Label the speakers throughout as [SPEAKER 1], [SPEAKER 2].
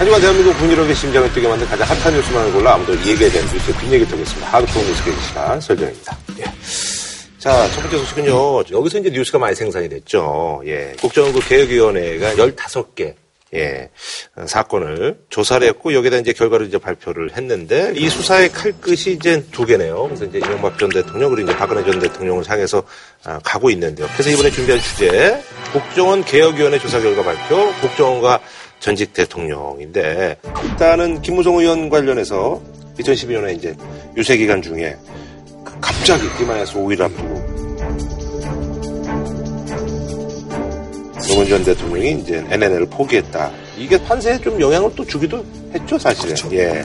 [SPEAKER 1] 하지만 대한민국 군일업의 심장을 뛰게 만든 가장 핫한 뉴스만을 골라 아무도 얘기에 대한 뉴스의 뒷얘기 드리겠습니다. 하드코어 뉴스 계기 시간 설정입니다. 예. 자, 첫 번째 소식은요. 여기서 이제 뉴스가 많이 생산이 됐죠. 예. 국정원그 개혁위원회가 15개 예, 사건을 조사를 했고 여기다 이제 결과를 이제 발표를 했는데 이 수사의 칼끝이 이제 두 개네요. 그래서 이제 이명박 전 대통령 그리고 이제 박근혜 전 대통령을 향해서 아, 가고 있는데요. 그래서 이번에 준비한 주제 국정원 개혁위원회 조사 결과 발표 국정원과 전직 대통령인데 일단은 김무성 의원 관련해서 2012년에 이제 유세 기간 중에 갑자기 기만에서 5일 앞두고 노무현 전 대통령이 이제 NNL을 포기했다. 이게 판세에 좀 영향을 또 주기도 했죠, 사실은. 그렇죠. 예.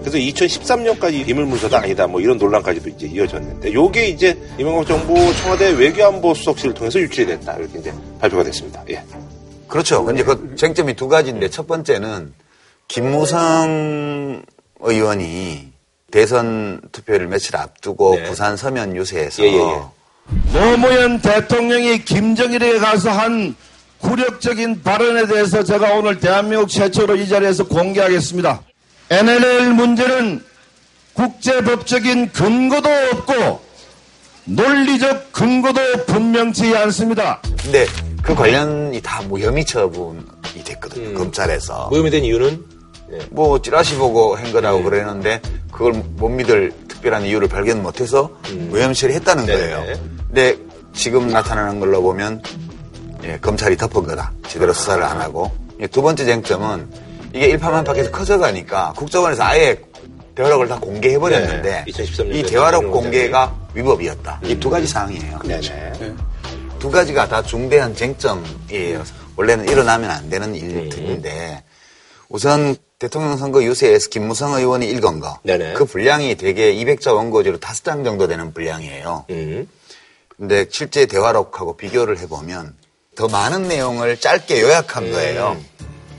[SPEAKER 1] 그래서 2013년까지 비밀 문서도 아니다, 뭐 이런 논란까지도 이제 이어졌는데, 요게 이제 이명박 정부 청와대 외교안보 수석실을 통해서 유출이 됐다. 이렇게 이제 발표가 됐습니다. 예.
[SPEAKER 2] 그렇죠. 근데 그 쟁점이 두 가지인데, 첫 번째는 김무성 의원이 대선 투표를 며칠 앞두고 네. 부산 서면 유세에서 예, 예, 예.
[SPEAKER 3] 노무현 대통령이 김정일에게 가서 한 굴욕적인 발언에 대해서 제가 오늘 대한민국 최초로 이 자리에서 공개하겠습니다. NLL 문제는 국제법적인 근거도 없고 논리적 근거도 분명치 않습니다.
[SPEAKER 2] 근데 그 관련이 다 무혐의 처분이 됐거든요. 음. 검찰에서.
[SPEAKER 1] 무혐의 된 이유는?
[SPEAKER 2] 네. 뭐 찌라시 보고 한 거라고 네. 그랬는데 그걸 못 믿을 특별한 이유를 발견 못해서 음. 무혐의 처리했다는 네. 거예요. 근데 지금 나타나는 걸로 보면 예, 검찰이 덮은 거다. 제대로 수사를 안 하고. 예, 두 번째 쟁점은 이게 일파만파계에서 커져가니까 국정원에서 아예 대화록을 다 공개해버렸는데 네, 이 대화록 공개가 위법이었다. 음. 이두 가지 사항이에요.
[SPEAKER 1] 그렇죠. 네.
[SPEAKER 2] 두 가지가 다 중대한 쟁점이에요. 원래는 일어나면 안 되는 일들인데 우선 대통령 선거 유세에서 김무성 의원이 읽은 거. 네네. 그 분량이 대개 200자 원고지로 5장 정도 되는 분량이에요. 음. 근데 실제 대화록하고 비교를 해보면 더 많은 내용을 짧게 요약한 음. 거예요.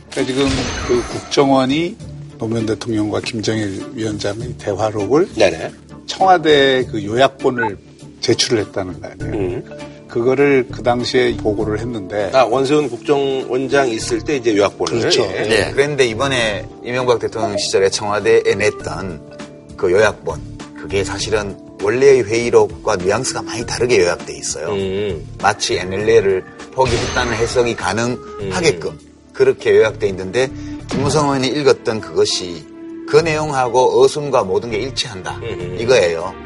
[SPEAKER 4] 그러니까 지금 그 국정원이 노무현 대통령과 김정일 위원장의 대화록을 네네. 청와대 그 요약본을 제출을 했다는 거 아니에요. 음. 그거를 그 당시에 보고를 했는데.
[SPEAKER 1] 아, 원세훈 국정원장 있을 때 이제 요약본을.
[SPEAKER 2] 그렇죠. 예. 네. 그런데 이번에 이명박 대통령 시절에 청와대에 냈던 그 요약본. 그게 사실은 원래의 회의록과 뉘앙스가 많이 다르게 요약돼 있어요. 음. 마치 NLL을 포기했다는 해석이 가능하게끔 음. 그렇게 요약돼 있는데 김무성 의원이 읽었던 그것이 그 내용하고 어순과 모든 게 일치한다. 음. 이거예요.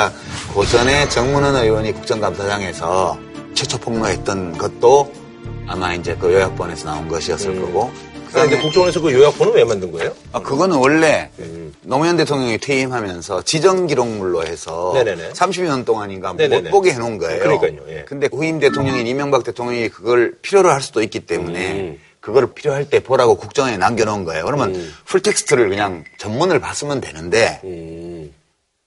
[SPEAKER 2] 그러니까 고전에 정문원 의원이 국정감사장에서 최초 폭로했던 것도 아마 이제 그 요약본에서 나온 것이었을 음. 거고.
[SPEAKER 1] 그런데 국정원에서 그 요약본은 왜 만든 거예요?
[SPEAKER 2] 아, 그거는 원래 음. 노무현 대통령이 퇴임하면서 지정 기록물로 해서 네네네. 30년 동안인가 네네네. 못 보게 해놓은 거예요.
[SPEAKER 1] 그러니까요. 예.
[SPEAKER 2] 근데 후임 대통령인 이명박 대통령이 그걸 필요로 할 수도 있기 때문에 음. 그거를 필요할 때 보라고 국정원에 남겨놓은 거예요. 그러면 음. 풀텍스트를 그냥 전문을 봤으면 되는데 음.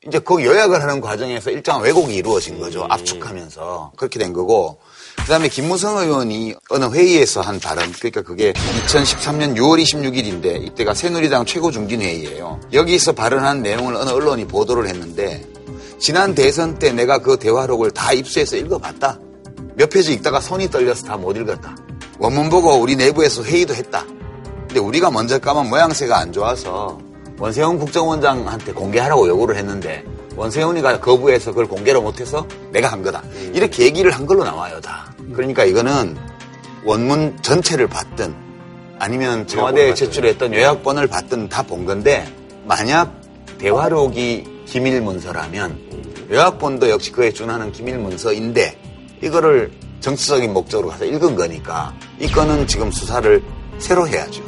[SPEAKER 2] 이제 그 요약을 하는 과정에서 일정한 왜곡이 이루어진 거죠. 음. 압축하면서. 그렇게 된 거고. 그 다음에 김무성 의원이 어느 회의에서 한 발언, 그러니까 그게 2013년 6월 26일인데 이때가 새누리당 최고중진회의예요. 여기서 발언한 내용을 어느 언론이 보도를 했는데 지난 대선 때 내가 그 대화록을 다 입수해서 읽어봤다. 몇 페이지 읽다가 손이 떨려서 다 못 읽었다. 원문 보고 우리 내부에서 회의도 했다. 근데 우리가 먼저 까만 모양새가 안 좋아서 원세훈 국정원장한테 공개하라고 요구를 했는데 원세훈이가 거부해서 그걸 공개를 못해서 내가 한 거다. 음. 이렇게 얘기를 한 걸로 나와요, 다. 그러니까 이거는 원문 전체를 봤든 아니면 청와대에 제출했던 요약본을 봤든 다 본 건데 만약 대화록이 기밀 문서라면 요약본도 역시 그에 준하는 기밀 문서인데 이거를 정치적인 목적으로 가서 읽은 거니까 이 건은 지금 수사를 새로 해야죠.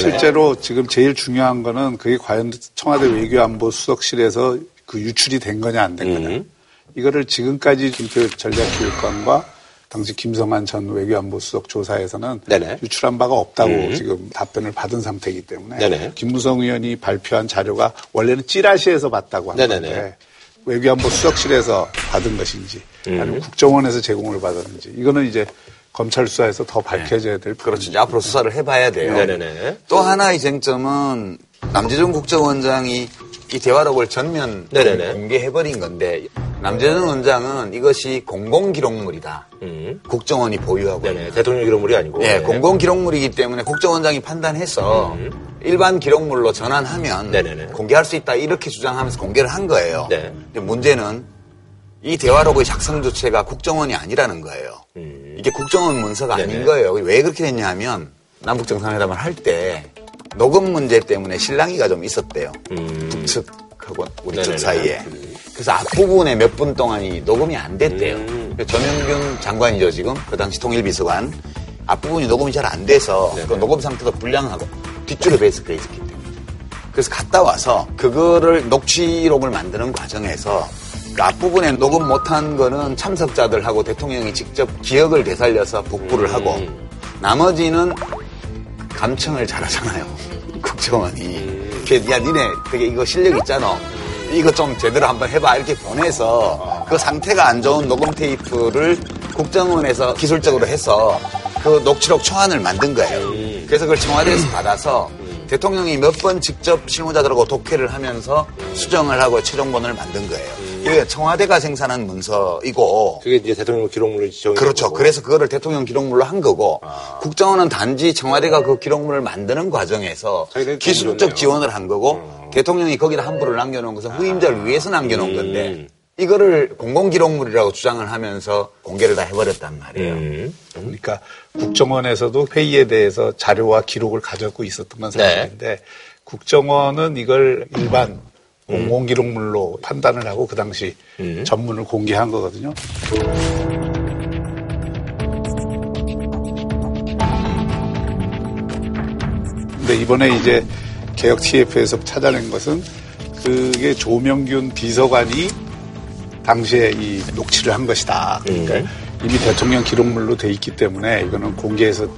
[SPEAKER 4] 실제로 지금 제일 중요한 거는 그게 과연 청와대 외교안보 수석실에서 그 유출이 된 거냐 안 된 거냐. 음. 이거를 지금까지 김표 전략기획관과 당시 김성한 전 외교안보 수석 조사에서는 네네. 유출한 바가 없다고 음. 지금 답변을 받은 상태이기 때문에 네네. 김무성 의원이 발표한 자료가 원래는 찌라시에서 봤다고 한 네네네. 건데 외교안보 수석실에서 받은 것인지 아니면 음. 국정원에서 제공을 받았는지 이거는 이제 검찰 수사에서 더 밝혀져야 될
[SPEAKER 2] 그렇죠. 이제 앞으로 수사를 해봐야 돼요.
[SPEAKER 1] 네네네.
[SPEAKER 2] 또 하나의 쟁점은 남재준 국정원장이 이 대화록을 전면
[SPEAKER 1] 네네네.
[SPEAKER 2] 공개해버린 건데 남재준 원장은 이것이 공공기록물이다.
[SPEAKER 1] 음.
[SPEAKER 2] 국정원이 보유하고
[SPEAKER 1] 네네. 대통령 기록물이 아니고.
[SPEAKER 2] 예,
[SPEAKER 1] 네.
[SPEAKER 2] 공공기록물이기 때문에 국정원장이 판단해서 일반 기록물로 전환하면
[SPEAKER 1] 네네네.
[SPEAKER 2] 공개할 수 있다 이렇게 주장하면서 공개를 한 거예요.
[SPEAKER 1] 네.
[SPEAKER 2] 근데 문제는 이 대화록의 작성 주체가 국정원이 아니라는 거예요.
[SPEAKER 1] 음.
[SPEAKER 2] 이게 국정원 문서가
[SPEAKER 1] 네네.
[SPEAKER 2] 아닌 거예요. 왜 그렇게 됐냐 하면 남북 정상회담을 할 때 녹음 문제 때문에 실랑이가 좀 있었대요.
[SPEAKER 1] 음.
[SPEAKER 2] 북측하고 우리
[SPEAKER 1] 네네네.
[SPEAKER 2] 측 사이에. 그래서 앞부분에 몇 분 동안이 녹음이 안 됐대요.
[SPEAKER 1] 음.
[SPEAKER 2] 전영균 장관이죠, 지금. 그 당시 통일비서관. 앞부분이 녹음이 잘 안 돼서
[SPEAKER 1] 네네.
[SPEAKER 2] 그 녹음 상태도 불량하고 뒷줄에 베이스가 있었기 때문에. 그래서 갔다 와서 그거를 녹취록을 만드는 과정에서 그 앞부분에 녹음 못한 거는 참석자들하고 대통령이 직접 기억을 되살려서 복구를
[SPEAKER 1] 음.
[SPEAKER 2] 하고 나머지는 감청을 잘하잖아요. 국정원이.
[SPEAKER 1] 음.
[SPEAKER 2] 걔, 야, 니네 되게 이거 실력 있잖아. 이거 좀 제대로 한번 해봐. 이렇게 보내서 그 상태가 안 좋은 녹음 테이프를 국정원에서 기술적으로 해서 그 녹취록 초안을 만든 거예요.
[SPEAKER 1] 음.
[SPEAKER 2] 그래서 그걸 청와대에서 받아서 대통령이 몇 번 직접 실무자들하고 독해를 하면서 수정을 하고 최종본을 만든 거예요. 이게 청와대가 생산한 문서이고
[SPEAKER 1] 그게 이제 대통령 기록물을 지정해.
[SPEAKER 2] 그렇죠. 그래서 그거를 대통령 기록물로 한 거고 국정원은 단지 청와대가 그 기록물을 만드는 과정에서 기술적. 지원을 한 거고 대통령이 거기다 함부를 남겨놓은 것은 후임자를 위해서 남겨놓은
[SPEAKER 1] 음.
[SPEAKER 2] 건데 이거를 공공기록물이라고 주장을 하면서 공개를 다 해버렸단 말이에요.
[SPEAKER 1] 음.
[SPEAKER 4] 그러니까 국정원에서도 회의에 대해서 자료와 기록을 가지고 있었던 건 사실인데 국정원은 이걸 일반 공공기록물로 판단을 하고 그 당시 전문을 공개한 거거든요. 근데 이번에 이제 개혁 TF에서 찾아낸 것은 그게 조명균 비서관이 당시에 이 녹취를 한 것이다. 그러니까 이미 대통령 기록물로 돼 있기 때문에 이거는 공개해서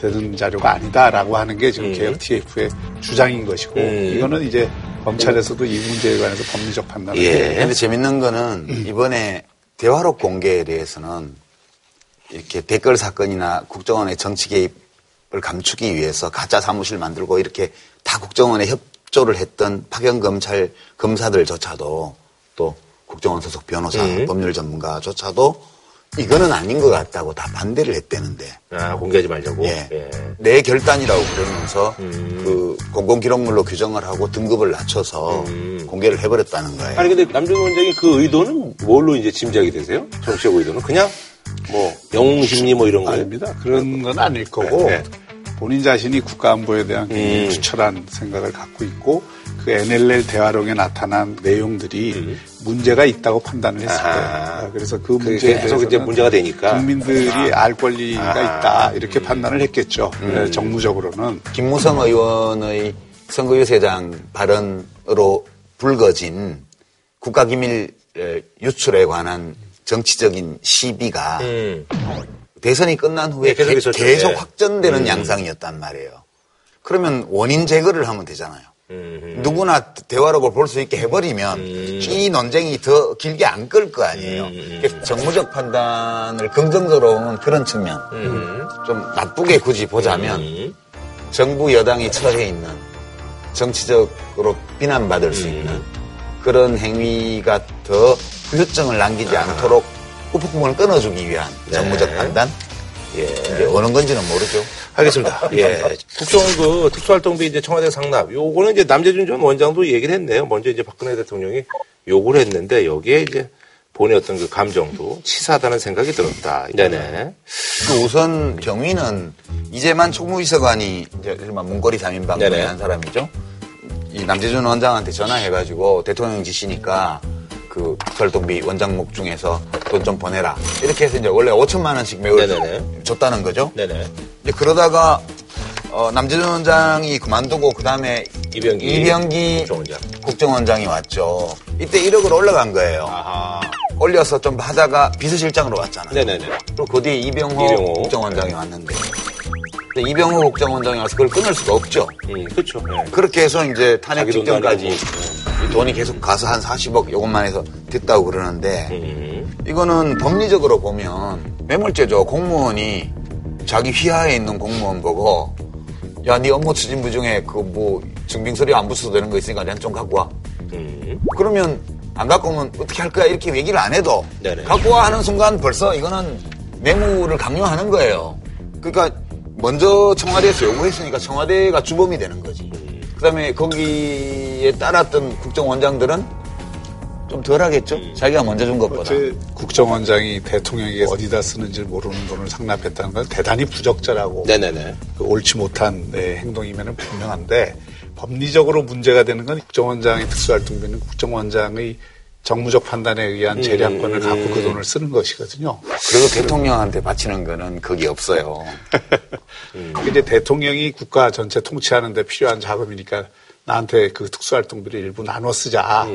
[SPEAKER 4] 되는 자료가 아니다라고 하는 게 지금 개혁 TF의 주장인 것이고
[SPEAKER 1] 음.
[SPEAKER 4] 이거는 이제 검찰에서도 이 문제에 관해서 법리적 판단을
[SPEAKER 1] 예.
[SPEAKER 4] 해야
[SPEAKER 2] 근데 재밌는 거는 이번에 대화록 공개에 대해서는 이렇게 댓글 사건이나 국정원의 정치 개입을 감추기 위해서 가짜 사무실 만들고 이렇게 다 국정원에 협조를 했던 파견 검찰 검사들조차도 또 국정원 소속 변호사,
[SPEAKER 1] 음.
[SPEAKER 2] 법률 전문가조차도 이거는 아닌 것 같다고 다 반대를 했대는데
[SPEAKER 1] 아, 공개하지 말자고.
[SPEAKER 2] 예. 내 결단이라고 그러면서
[SPEAKER 1] 음.
[SPEAKER 2] 그 공공기록물로 규정을 하고 등급을 낮춰서 공개를 해버렸다는 거예요.
[SPEAKER 1] 음. 아니 근데 남준 원장이 그 의도는 뭘로 이제 짐작이 되세요? 정치적 의도는 그냥 뭐 영웅 심리 뭐 이런 거예요?
[SPEAKER 4] 아닙니다. 그런 건 아닐 거고
[SPEAKER 1] 네.
[SPEAKER 4] 본인 자신이 국가안보에 대한 굉장히
[SPEAKER 1] 음.
[SPEAKER 4] 투철한 생각을 갖고 있고 그 NLL 대화록에 나타난 내용들이 문제가 있다고 판단을 했을
[SPEAKER 1] 음.
[SPEAKER 4] 거예요. 그래서 그 문제에
[SPEAKER 1] 계속
[SPEAKER 4] 대해서
[SPEAKER 1] 이제 문제가 되니까.
[SPEAKER 4] 국민들이 알 권리가
[SPEAKER 1] 아하.
[SPEAKER 4] 있다 이렇게 판단을 했겠죠.
[SPEAKER 1] 음.
[SPEAKER 4] 네, 정무적으로는
[SPEAKER 2] 김무성 의원의 선거유세장 발언으로 불거진 국가기밀 에, 유출에 관한 정치적인 시비가
[SPEAKER 1] 음.
[SPEAKER 2] 대선이 끝난 후에
[SPEAKER 1] 네, 계속
[SPEAKER 2] 계-
[SPEAKER 1] 있었죠.
[SPEAKER 2] 계속
[SPEAKER 1] 예.
[SPEAKER 2] 확전되는
[SPEAKER 1] 음.
[SPEAKER 2] 양상이었단 말이에요. 그러면 원인 제거를 하면 되잖아요.
[SPEAKER 1] 음.
[SPEAKER 2] 누구나 대화록을 볼 수 있게 해버리면 이 논쟁이 더 길게 안 끌 거 아니에요.
[SPEAKER 1] 음.
[SPEAKER 2] 그래서 정무적 판단을 긍정적으로 보는 그런 측면.
[SPEAKER 1] 음.
[SPEAKER 2] 좀 나쁘게 굳이 보자면
[SPEAKER 1] 음.
[SPEAKER 2] 정부 여당이 처해 있는 정치적으로 비난받을 수
[SPEAKER 1] 음.
[SPEAKER 2] 있는 그런 행위가 더 후유증을 남기지 않도록 후폭풍을 끊어주기 위한
[SPEAKER 1] 네.
[SPEAKER 2] 정무적 판단?
[SPEAKER 1] 예.
[SPEAKER 2] 이제 어느 건지는 모르죠.
[SPEAKER 1] 알겠습니다. 예. 국정 그 특수활동비 이제 청와대 상납. 요거는 이제 남재준 전 원장도 얘기를 했네요. 먼저 이제 박근혜 대통령이 요구를 했는데 여기에 이제 본의 어떤 그 감정도 치사하다는 생각이 들었다. 네네.
[SPEAKER 2] 그 우선 경위는 이재만 총무비서관이 이제 이른바 문고리 3인방
[SPEAKER 1] 네네.
[SPEAKER 2] 중에 한 사람이죠. 이 남재준 원장한테 전화해가지고 대통령 지시니까 그 특수활동비 원장목 중에서 돈 좀 보내라. 이렇게 해서 이제 원래 5천만 원씩 매월
[SPEAKER 1] 네네네.
[SPEAKER 2] 줬다는 거죠.
[SPEAKER 1] 네네.
[SPEAKER 2] 이제 그러다가 어, 남재준 원장이 그만두고 그 다음에
[SPEAKER 1] 이병기.
[SPEAKER 2] 이병기
[SPEAKER 1] 국정원장.
[SPEAKER 2] 국정원장이 왔죠. 이때 1억을 올라간 거예요.
[SPEAKER 1] 아하.
[SPEAKER 2] 올려서 좀 하다가 비서실장으로 왔잖아요.
[SPEAKER 1] 네네네.
[SPEAKER 2] 그리고 그 뒤에 이병호,
[SPEAKER 1] 이병호.
[SPEAKER 2] 국정원장이 왔는데 이병호 국정원장이 와서 그걸 끊을 수가 없죠.
[SPEAKER 1] 음, 그렇죠. 예.
[SPEAKER 2] 그렇게 해서 이제 탄핵 직전까지. 이 돈이 계속 가서 한 40억 요것만 해서 됐다고 그러는데
[SPEAKER 1] 음.
[SPEAKER 2] 이거는 법리적으로 보면 매물죄죠. 공무원이 자기 휘하에 있는 공무원 보고 야, 네 업무 추진부 중에 그 뭐 증빙 서류 안 붙여도 되는 거 있으니까 내가 좀 갖고 와. 그러면 안 갖고 오면 어떻게 할 거야 이렇게 얘기를 안 해도
[SPEAKER 1] 네네.
[SPEAKER 2] 갖고 와 하는 순간 벌써 이거는 뇌물을 강요하는 거예요. 그러니까 먼저 청와대에서 요구했으니까 청와대가 주범이 되는 거지. 그 다음에 거기에 따랐던 국정원장들은 좀 덜하겠죠. 자기가 먼저 준 것보다.
[SPEAKER 4] 어째 국정원장이 대통령에게 어디다 쓰는지 모르는 돈을 상납했다는 건 대단히 부적절하고
[SPEAKER 1] 네네네.
[SPEAKER 4] 그 옳지 못한 네, 행동이면 분명한데 법리적으로 문제가 되는 건 국정원장의 특수활동비는 국정원장의 정무적 판단에 의한 재량권을 갖고 그 돈을 쓰는 것이거든요.
[SPEAKER 2] 그리고 대통령한테 바치는 거는 거기 없어요.
[SPEAKER 4] 그 이제 대통령이 국가 전체 통치하는데 필요한 자금이니까 나한테 그 특수활동비를 일부 나눠 쓰자.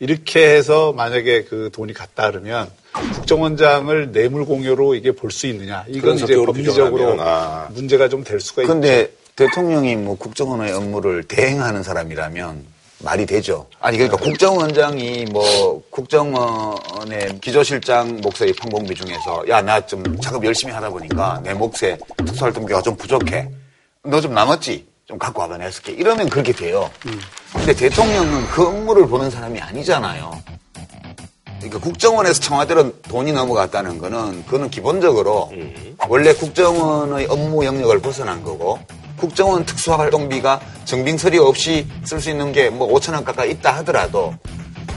[SPEAKER 4] 이렇게 해서 만약에 그 돈이 갔다 그러면 국정원장을 뇌물 공여로 이게 볼 수 있느냐. 이건 이제 법리적으로
[SPEAKER 1] 아.
[SPEAKER 4] 문제가 좀 될 수가 있죠.
[SPEAKER 2] 근데 대통령이 뭐 국정원의 업무를 대행하는 사람이라면 말이 되죠. 아니 그러니까 국정원장이 뭐 국정원의 기조실장 목소리 판공비 중에서 야 나 좀 작업 열심히 하다 보니까 내 몫에 특수활동비가 좀 부족해. 너 좀 남았지? 좀 갖고 와봐 내가 쓸게. 이러면 그렇게 돼요. 근데 대통령은 그 업무를 보는 사람이 아니잖아요. 그러니까 국정원에서 청와대로 돈이 넘어갔다는 거는 그거는 기본적으로 원래 국정원의 업무 영역을 벗어난 거고 국정원 특수활동비가 증빙 서류 없이 쓸 수 있는 게 뭐 5천 원 가까이 있다 하더라도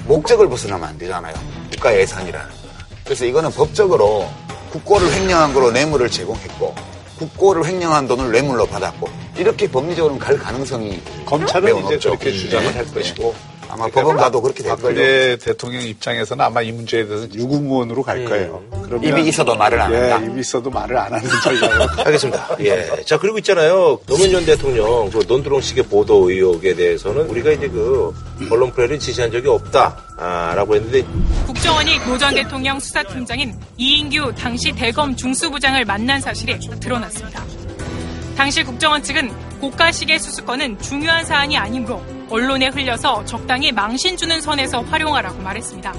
[SPEAKER 2] 목적을 벗어나면 안 되잖아요. 국가 예산이라는 거는. 그래서 이거는 법적으로 국고를 횡령한 거로 뇌물을 제공했고 국고를 횡령한 돈을 뇌물로 받았고 이렇게 법리적으로는 갈 가능성이
[SPEAKER 4] 검찰은
[SPEAKER 2] 매우
[SPEAKER 4] 이제
[SPEAKER 2] 높죠.
[SPEAKER 4] 그렇게 주장을
[SPEAKER 2] 네.
[SPEAKER 4] 할 것이고
[SPEAKER 2] 아마 법원 가도 그렇게 될 걸요.
[SPEAKER 4] 박근혜 대통령 입장에서는 아마 이 문제에 대해서 유구무원으로 갈 거예요. 그러면
[SPEAKER 2] 입이 있어도 말을 안
[SPEAKER 4] 예,
[SPEAKER 2] 한다.
[SPEAKER 4] 입이 있어도 말을 안 하는 전략을
[SPEAKER 1] 알겠습니다. 예. 자, 그리고 있잖아요. 노무현 전 대통령 그 논두렁식의 보도 의혹에 대해서는 우리가 이제 그 언론 프레를 지시한 적이 없다. 아, 라고 했는데
[SPEAKER 5] 국정원이 노 전 대통령 수사팀장인 이인규 당시 대검 중수부장을 만난 사실이 드러났습니다. 당시 국정원 측은 고가 시계 수수권은 중요한 사안이 아니므로 언론에 흘려서 적당히 망신 주는 선에서 활용하라고 말했습니다.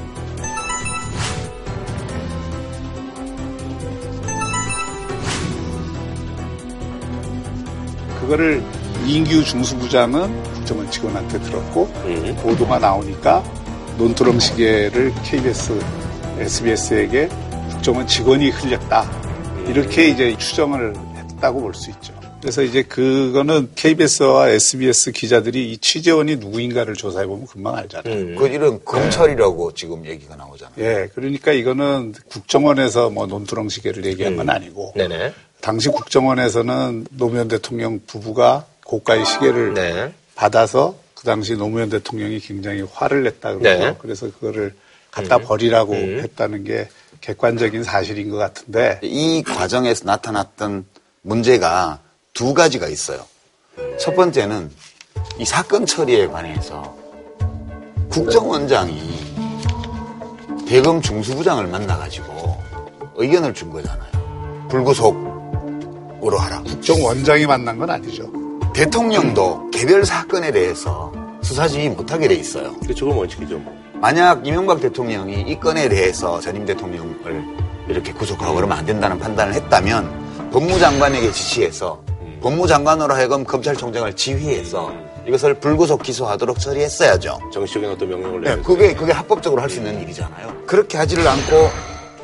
[SPEAKER 4] 그거를 이인규 중수부장은 국정원 직원한테 들었고
[SPEAKER 1] 음.
[SPEAKER 4] 보도가 나오니까 논두렁 시계를 KBS, SBS에게 국정원 직원이 흘렸다. 이렇게 이제 추정을 했다고 볼 수 있죠. 그래서 이제 그거는 KBS와 SBS 기자들이 이 취재원이 누구인가를 조사해 보면 금방 알잖아요.
[SPEAKER 1] 음.
[SPEAKER 2] 그 이런 검찰이라고 지금 얘기가 나오잖아요.
[SPEAKER 4] 예, 그러니까 이거는 국정원에서 뭐 논두렁 시계를 얘기한 건 아니고
[SPEAKER 1] 네네.
[SPEAKER 4] 당시 국정원에서는 노무현 대통령 부부가 고가의 시계를
[SPEAKER 1] 네.
[SPEAKER 4] 받아서 그 당시 노무현 대통령이 굉장히 화를 냈다 그러죠.
[SPEAKER 1] 네.
[SPEAKER 4] 그래서 그거를 갖다 버리라고 했다는 게 객관적인 사실인 것 같은데
[SPEAKER 2] 이 과정에서 나타났던 문제가 두 가지가 있어요. 첫 번째는 이 사건 처리에 관해서 국정원장이 대검 중수부장을 만나가지고 의견을 준 거잖아요. 불구속으로 하라.
[SPEAKER 4] 국정원장이 만난 건 아니죠.
[SPEAKER 2] 대통령도 개별 사건에 대해서 수사지휘 못하게 돼 있어요.
[SPEAKER 1] 근데 저걸 원칙이죠. 뭐.
[SPEAKER 2] 만약 이명박 대통령이 이 건에 대해서 전임 대통령을 이렇게 구속하고 그러면 안 된다는 판단을 했다면 법무장관에게 지시해서 법무장관으로 하여금 검찰총장을 지휘해서 이것을 불구속 기소하도록 처리했어야죠.
[SPEAKER 1] 정치적인 어떤 명령을
[SPEAKER 2] 네,
[SPEAKER 1] 내면서.
[SPEAKER 2] 그게 그게 합법적으로 할 수 있는 일이잖아요. 그렇게 하지를 않고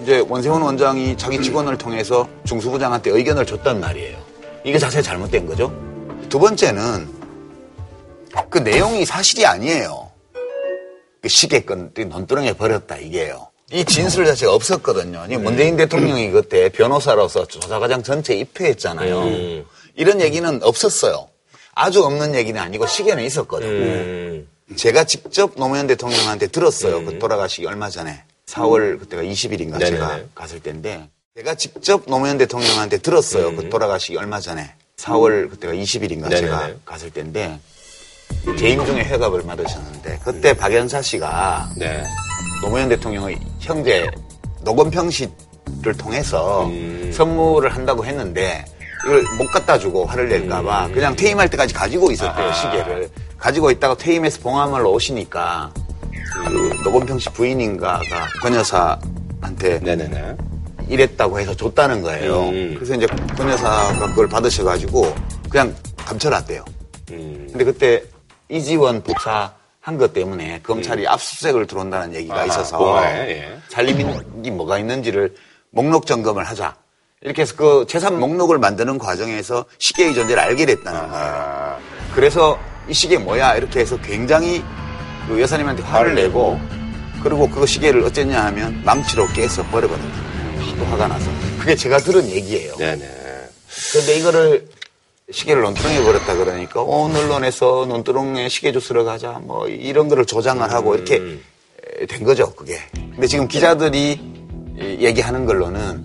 [SPEAKER 2] 이제 원세훈 원장이 자기 직원을 통해서 중수부장한테 의견을 줬단 말이에요. 이게 자세히 잘못된 거죠. 두 번째는 그 내용이 사실이 아니에요. 그 시계건들이 논두렁에 버렸다 이게요. 이 진술 자체가 없었거든요. 이 문재인 대통령이 그때 변호사로서 조사과장 전체에 입회했잖아요.
[SPEAKER 1] 음.
[SPEAKER 2] 이런 얘기는 없었어요. 아주 없는 얘기는 아니고 시계는 있었거든요.
[SPEAKER 1] 음.
[SPEAKER 2] 제가 직접 노무현 대통령한테 들었어요. 그 돌아가시기 얼마 전에. 4월 그때가 20일인가
[SPEAKER 1] 네네네.
[SPEAKER 2] 제가 갔을 때인데 제가 직접 노무현 대통령한테 들었어요. 그 돌아가시기 얼마 전에. 4월 그때가 20일인가
[SPEAKER 1] 네네네.
[SPEAKER 2] 제가 갔을 때인데 재임 중에 회갑을 받으셨는데 그때 박연사 씨가
[SPEAKER 1] 네.
[SPEAKER 2] 노무현 대통령의 형제 노건평 씨를 통해서 선물을 한다고 했는데 못 갖다 주고 화를 낼까봐 그냥 퇴임할 때까지 가지고 있었대요 시계를 가지고 있다가 퇴임해서 봉화마을로 오시니까 그 노건평 씨 부인인가가 권 여사한테
[SPEAKER 1] 네네네.
[SPEAKER 2] 이랬다고 해서 줬다는 거예요.
[SPEAKER 1] 음.
[SPEAKER 2] 그래서 이제 권 여사가 그걸 받으셔가지고 그냥 감춰놨대요.
[SPEAKER 1] 음.
[SPEAKER 2] 근데 그때 이지원 복사 한 것 때문에 검찰이 압수수색을 들어온다는 얘기가
[SPEAKER 1] 음. 아하,
[SPEAKER 2] 있어서
[SPEAKER 1] 예.
[SPEAKER 2] 잘림이 뭐가 있는지를 목록 점검을 하자. 이렇게 해서 그 재산 목록을 만드는 과정에서 시계의 존재를 알게 됐다는 거예요.
[SPEAKER 1] 아,
[SPEAKER 2] 그래서 이 시계 뭐야 이렇게 해서 굉장히 그 여사님한테 화를 내고 그리고 그 시계를 어쨌냐 하면 망치로 깨서 버려버렸다. 하도 화가 나서. 그게 제가 들은 얘기예요.
[SPEAKER 1] 네네.
[SPEAKER 2] 그런데 이거를 시계를 논두렁에 버렸다 그러니까 온 언론에서 논두렁에 시계 주스러 가자 뭐 이런 거를 조장을 하고 이렇게 된 거죠 그게. 근데 지금 기자들이 이- 얘기하는 걸로는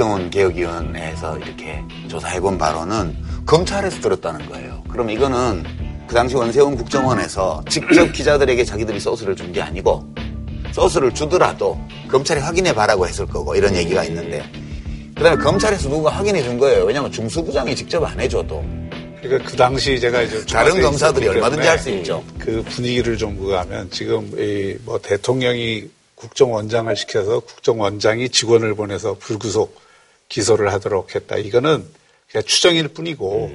[SPEAKER 2] 국정원 개혁위원회에서 이렇게 조사해본 바로는 검찰에서 들었다는 거예요. 그럼 이거는 그 당시 원세훈 국정원에서 직접 기자들에게 자기들이 소스를 준 게 아니고 소스를 주더라도 검찰이 확인해 봐라고 했을 거고 이런 얘기가 있는데 그다음에 검찰에서 누가 확인해 준 거예요. 왜냐하면 중수부장이 직접 안 해줘도
[SPEAKER 4] 그러니까 그 당시 제가 이제
[SPEAKER 2] 다른 검사들이 얼마든지 할 수 있죠.
[SPEAKER 4] 그 분위기를 좀 보가면 지금 이 뭐 대통령이 국정원장을 시켜서 국정원장이 직원을 보내서 불구속 기소를 하도록 했다. 이거는 그냥 추정일 뿐이고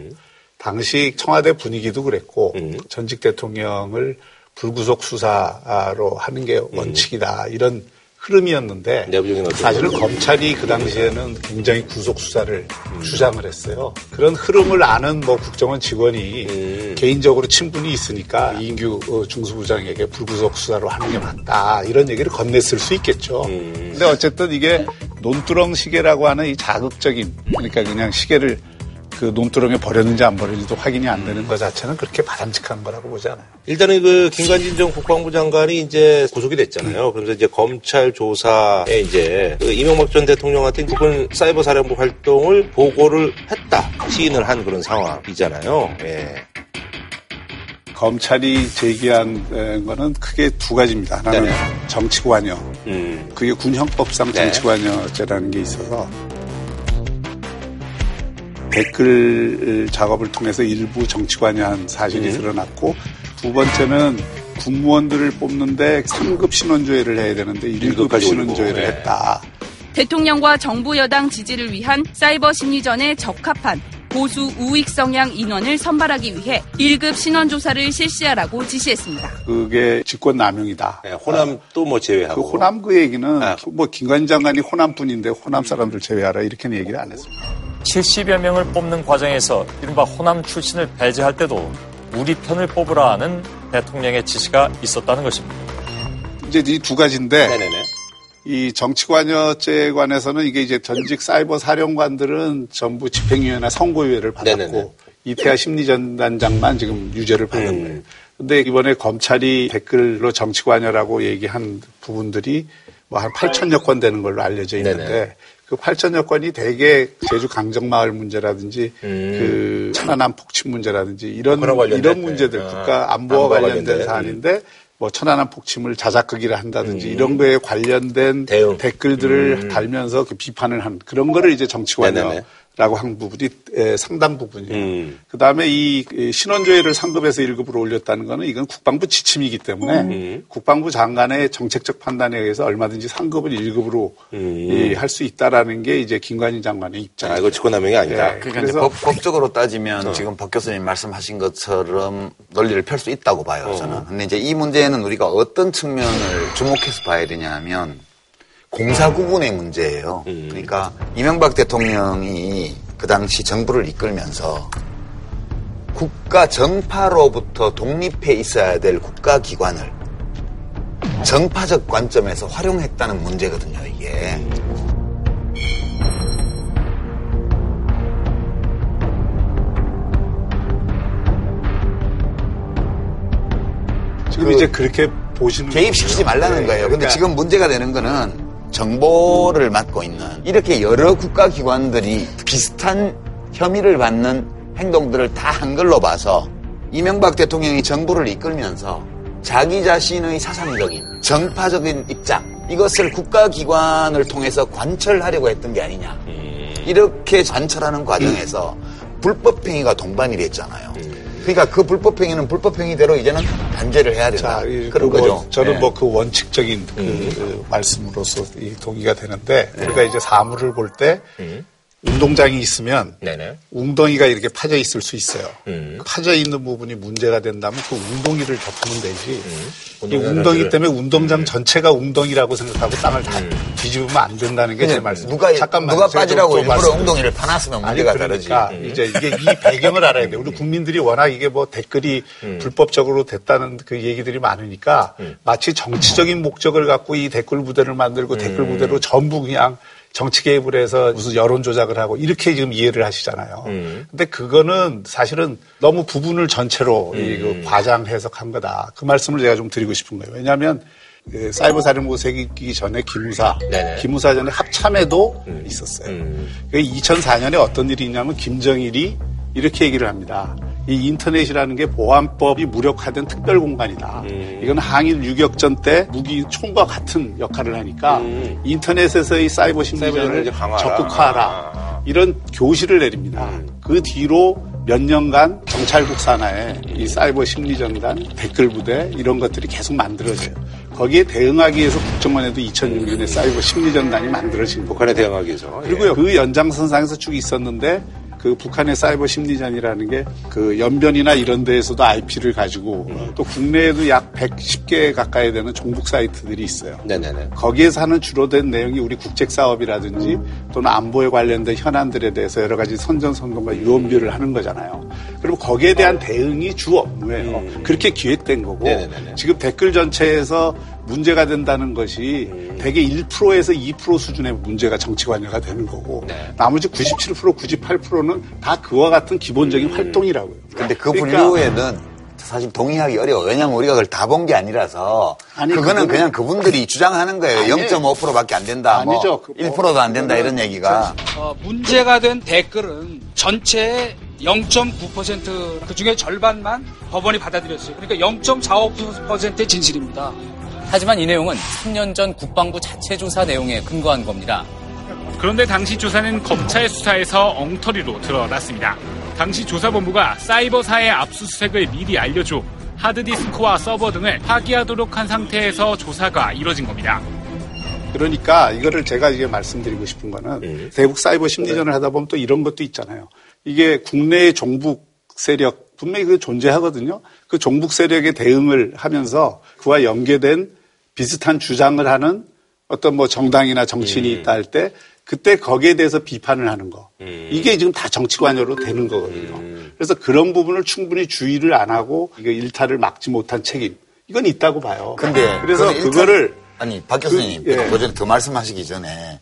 [SPEAKER 4] 당시 청와대 분위기도 그랬고 전직 대통령을 불구속 수사로 하는 게 원칙이다. 이런 흐름이었는데 사실은? 검찰이 그 당시에는 굉장히 구속 수사를 주장을 했어요. 그런 흐름을 아는 뭐 국정원 직원이
[SPEAKER 1] 음.
[SPEAKER 4] 개인적으로 친분이 있으니까 이인규 어, 중수부장에게 불구속 수사로 하는 게 맞다 이런 얘기를 건넸을 수 있겠죠.
[SPEAKER 1] 음.
[SPEAKER 4] 근데 어쨌든 이게 논두렁 시계라고 하는 이 자극적인 그러니까 그냥 시계를 그 논두렁에 버렸는지 안 버렸는지도 확인이 안 되는 것 자체는 그렇게 바람직한 거라고 보지 않아요.
[SPEAKER 1] 일단은 그 김관진 전 국방부 장관이 이제 구속이 됐잖아요. 그래서 이제 검찰 조사에 이제 그 이명박 전 대통령한테 북한 사이버 사령부 활동을 보고를 했다. 시인을 한 그런 상황이잖아요. 예.
[SPEAKER 4] 검찰이 제기한 에, 거는 크게 두 가지입니다. 하나는
[SPEAKER 1] 네네.
[SPEAKER 4] 정치관여.
[SPEAKER 1] 음.
[SPEAKER 4] 그게 군형법상
[SPEAKER 1] 네.
[SPEAKER 4] 정치관여죄라는 게 있어서 댓글 작업을 통해서 일부 정치관여한 사실이
[SPEAKER 1] 음.
[SPEAKER 4] 드러났고 두 번째는 군무원들을 뽑는데 3급 신원조회를 해야 되는데 1급
[SPEAKER 1] 일급까지 올리고,
[SPEAKER 4] 신원조회를
[SPEAKER 1] 네.
[SPEAKER 4] 했다.
[SPEAKER 6] 대통령과 정부 여당 지지를 위한 사이버 심리전에 적합한 보수 우익 성향 인원을 선발하기 위해 1급 신원 조사를 실시하라고 지시했습니다.
[SPEAKER 4] 그게 직권 남용이다.
[SPEAKER 1] 예, 호남도
[SPEAKER 4] 뭐그
[SPEAKER 1] 제외하고.
[SPEAKER 4] 호남 그 얘기는
[SPEAKER 1] 아.
[SPEAKER 4] 뭐 김관진 장관이 호남뿐인데 호남 사람들 제외하라 이렇게는 얘기를 안 했습니다.
[SPEAKER 7] 70여 명을 뽑는 과정에서 이른바 호남 출신을 배제할 때도 우리 편을 뽑으라는 대통령의 지시가 있었다는 것입니다.
[SPEAKER 4] 이제 이 두 가지인데
[SPEAKER 1] 네네네.
[SPEAKER 4] 이 정치관여죄에 관해서는 이게 이제 전직 사이버 사령관들은 전부 집행유예나 선고유예를 받았고
[SPEAKER 1] 네네네.
[SPEAKER 4] 이태하 심리전단장만 지금 유죄를 받은
[SPEAKER 1] 음.
[SPEAKER 4] 거예요. 근데 이번에 검찰이 댓글로 정치관여라고 얘기한 부분들이 뭐 한 8천여 건 되는 걸로 알려져 있는데
[SPEAKER 1] 네네.
[SPEAKER 4] 그 8천 여 건이 대개 제주 강정마을 문제라든지
[SPEAKER 1] 음.
[SPEAKER 4] 그 천안함 폭침 문제라든지 이런 이런 문제들
[SPEAKER 1] 네.
[SPEAKER 4] 국가 안보와 관련된
[SPEAKER 1] 관련된,
[SPEAKER 4] 사안인데 뭐 천안함 폭침을 자작극이라 한다든지 이런 거에 관련된
[SPEAKER 1] 음. 대응.
[SPEAKER 4] 댓글들을
[SPEAKER 1] 음.
[SPEAKER 4] 달면서 그 비판을 한 그런 거를 이제
[SPEAKER 1] 네네네.
[SPEAKER 4] 정치관여 라고 한 부분이 에, 상당 부분이에요.
[SPEAKER 1] 음.
[SPEAKER 4] 그 다음에 이 신원조회를 상급에서 1급으로 올렸다는 거는 이건 국방부 지침이기 때문에
[SPEAKER 1] 음.
[SPEAKER 4] 국방부 장관의 정책적 판단에 의해서 얼마든지 상급을 1급으로
[SPEAKER 1] 음.
[SPEAKER 4] 할수 있다라는 게 이제 김관진 장관의
[SPEAKER 1] 자,
[SPEAKER 4] 입장이죠.
[SPEAKER 1] 이거 직권남용이 아니다.
[SPEAKER 4] 예.
[SPEAKER 2] 그러니까 법, 법적으로 따지면 지금 박 교수님 말씀하신 것처럼 논리를 펼 수 있다고 봐요, 저는. 근데 이제 이 문제는 우리가 어떤 측면을 주목해서 봐야 되냐 하면 공사 구분의 문제예요. 그러니까 이명박 대통령이 그 당시 정부를 이끌면서 국가 정파로부터 독립해 있어야 될 국가 기관을 정파적 관점에서 활용했다는 문제거든요, 이게.
[SPEAKER 4] 지금
[SPEAKER 2] 그
[SPEAKER 4] 이제 그렇게 보시는
[SPEAKER 2] 개입시키지. 말라는
[SPEAKER 4] 네,
[SPEAKER 2] 거예요. 근데
[SPEAKER 4] 그러니까
[SPEAKER 2] 지금 문제가 되는 거는 정보를 맡고 있는 이렇게 여러 국가기관들이 비슷한 혐의를 받는 행동들을 다한 걸로 봐서 이명박 대통령이 정부를 이끌면서 자기 자신의 사상적인 정파적인 입장 이것을 국가기관을 통해서 관철하려고 했던 게 아니냐. 이렇게 관철하는 과정에서 불법 행위가 동반이 됐잖아요. 그러니까 그 불법 행위는 불법 행위대로 이제는 단죄를 해야 된다.
[SPEAKER 4] 자, 이,
[SPEAKER 2] 그런
[SPEAKER 4] 뭐,
[SPEAKER 2] 거죠.
[SPEAKER 4] 저는
[SPEAKER 2] 예.
[SPEAKER 4] 뭐그 원칙적인 그, 그 말씀으로서 이 동의가 되는데 우리가 이제 사물을 볼때 운동장이 있으면
[SPEAKER 1] 네네.
[SPEAKER 4] 웅덩이가 이렇게 파져 있을 수 있어요.
[SPEAKER 1] 음.
[SPEAKER 4] 파져 있는 부분이 문제가 된다면 그 웅덩이를 덮으면 되지. 이
[SPEAKER 1] 음. 웅덩이
[SPEAKER 4] 웅덩이. 때문에 운동장 전체가 웅덩이라고 생각하고 땅을 다 뒤집으면 안 된다는 게 제 말씀.
[SPEAKER 2] 누가
[SPEAKER 4] 잠깐만
[SPEAKER 2] 누가 빠지라고
[SPEAKER 4] 또
[SPEAKER 2] 일부러
[SPEAKER 4] 말씀드릴게요.
[SPEAKER 2] 엉덩이를 파놨으면
[SPEAKER 4] 아니
[SPEAKER 2] 문제가
[SPEAKER 4] 그러니까
[SPEAKER 2] 다르지.
[SPEAKER 4] 이제 이게 이 배경을 알아야 돼. 우리 국민들이 워낙 이게 뭐 댓글이 불법적으로 됐다는 그 얘기들이 많으니까 마치 정치적인 목적을 갖고 이 댓글 부대를 만들고 댓글 부대로 전부 그냥 정치 개입을 해서 무슨 여론 조작을 하고 이렇게 지금 이해를 하시잖아요. 근데 그거는 사실은 너무 부분을 전체로 이그 과장 해석한 거다. 그 말씀을 제가 좀 드리고 싶은 거예요. 왜냐하면 그 사이버 사령부 생기기 전에 기무사,
[SPEAKER 1] 네네.
[SPEAKER 4] 기무사 전에 합참에도 있었어요. 그 2004년에 어떤 일이 있냐면 김정일이 이렇게 얘기를 합니다. 이 인터넷이라는 게 보안법이 무력화된 특별 공간이다. 이건 항일 유격전 때 무기 총과 같은 역할을 하니까 인터넷에서의 사이버 심리전을. 적극화하라.
[SPEAKER 1] 아.
[SPEAKER 4] 이런 교시를 내립니다. 그 뒤로 몇 년간 경찰국 산하에 이 사이버 심리전단, 댓글 부대 이런 것들이 계속 만들어져요. 거기에 대응하기 위해서 국정원에도 2006년에 사이버 심리전단이 만들어진 거고.
[SPEAKER 1] 북한에 대응하기 위해서.
[SPEAKER 4] 그리고요, 그 연장선상에서 쭉 있었는데 그 북한의 사이버 심리전이라는 게 그 연변이나 이런 데에서도 IP를 가지고 또 국내에도 약 110개 가까이 되는 종북 사이트들이 있어요.
[SPEAKER 1] 네네네.
[SPEAKER 4] 거기에서 하는 주로 된 내용이 우리 국책 사업이라든지 또는 안보에 관련된 현안들에 대해서 여러 가지 선전 선동과 유언비를 하는 거잖아요. 그리고 거기에 대한 대응이 주 업무예요. 그렇게 기획된 거고
[SPEAKER 1] 네네네.
[SPEAKER 4] 지금 댓글 전체에서 문제가 된다는 것이 대개 1%에서 2% 수준의 문제가 정치 관여가 되는 거고
[SPEAKER 1] 네.
[SPEAKER 4] 나머지 97% 98%는 다 그와 같은 기본적인 활동이라고요.
[SPEAKER 2] 근데 그
[SPEAKER 4] 그러니까
[SPEAKER 2] 분류에는 사실 동의하기 어려워. 왜냐면 우리가 그걸 다 본 게 아니라서.
[SPEAKER 4] 아니,
[SPEAKER 2] 그거는
[SPEAKER 4] 그거는-
[SPEAKER 2] 그냥 그분들이 주장하는 거예요.
[SPEAKER 4] 아니,
[SPEAKER 2] 0.5%밖에 안 된다. 뭐
[SPEAKER 4] 아니죠. 그 뭐,
[SPEAKER 2] 1%도 안 된다 이런 얘기가.
[SPEAKER 8] 어, 문제가 된 댓글은 전체의 0.9%그 중에 절반만 법원이 받아들였어요. 그러니까 0.45%의 진실입니다.
[SPEAKER 9] 하지만 이 내용은 3년 전 국방부 자체 조사 내용에 근거한 겁니다.
[SPEAKER 10] 그런데 당시 조사는 검찰 수사에서 엉터리로 드러났습니다. 당시 조사본부가 사이버사의 압수수색을 미리 알려줘 하드디스크와 서버 등을 파기하도록 한 상태에서 조사가 이뤄진 겁니다.
[SPEAKER 4] 그러니까 이거를 제가 이게 말씀드리고 싶은 거는 대북 사이버 심리전을 하다 보면 또 이런 것도 있잖아요. 이게 국내의 종북 세력 분명히 그 존재하거든요. 그 종북 세력에 대응을 하면서 그와 연계된 비슷한 주장을 하는 어떤 뭐 정당이나 정치인이 있다 할 때 그때 거기에 대해서 비판을 하는 거. 이게 지금 다 정치 관여로 되는 거거든요. 그래서 그런 부분을 충분히 주의를 안 하고 이거 일탈을 막지 못한 책임. 이건 있다고 봐요.
[SPEAKER 2] 근데
[SPEAKER 4] 그래서 그거를
[SPEAKER 2] 아니 박 교수님
[SPEAKER 4] 그, 예.
[SPEAKER 2] 그 전에 더 말씀하시기 전에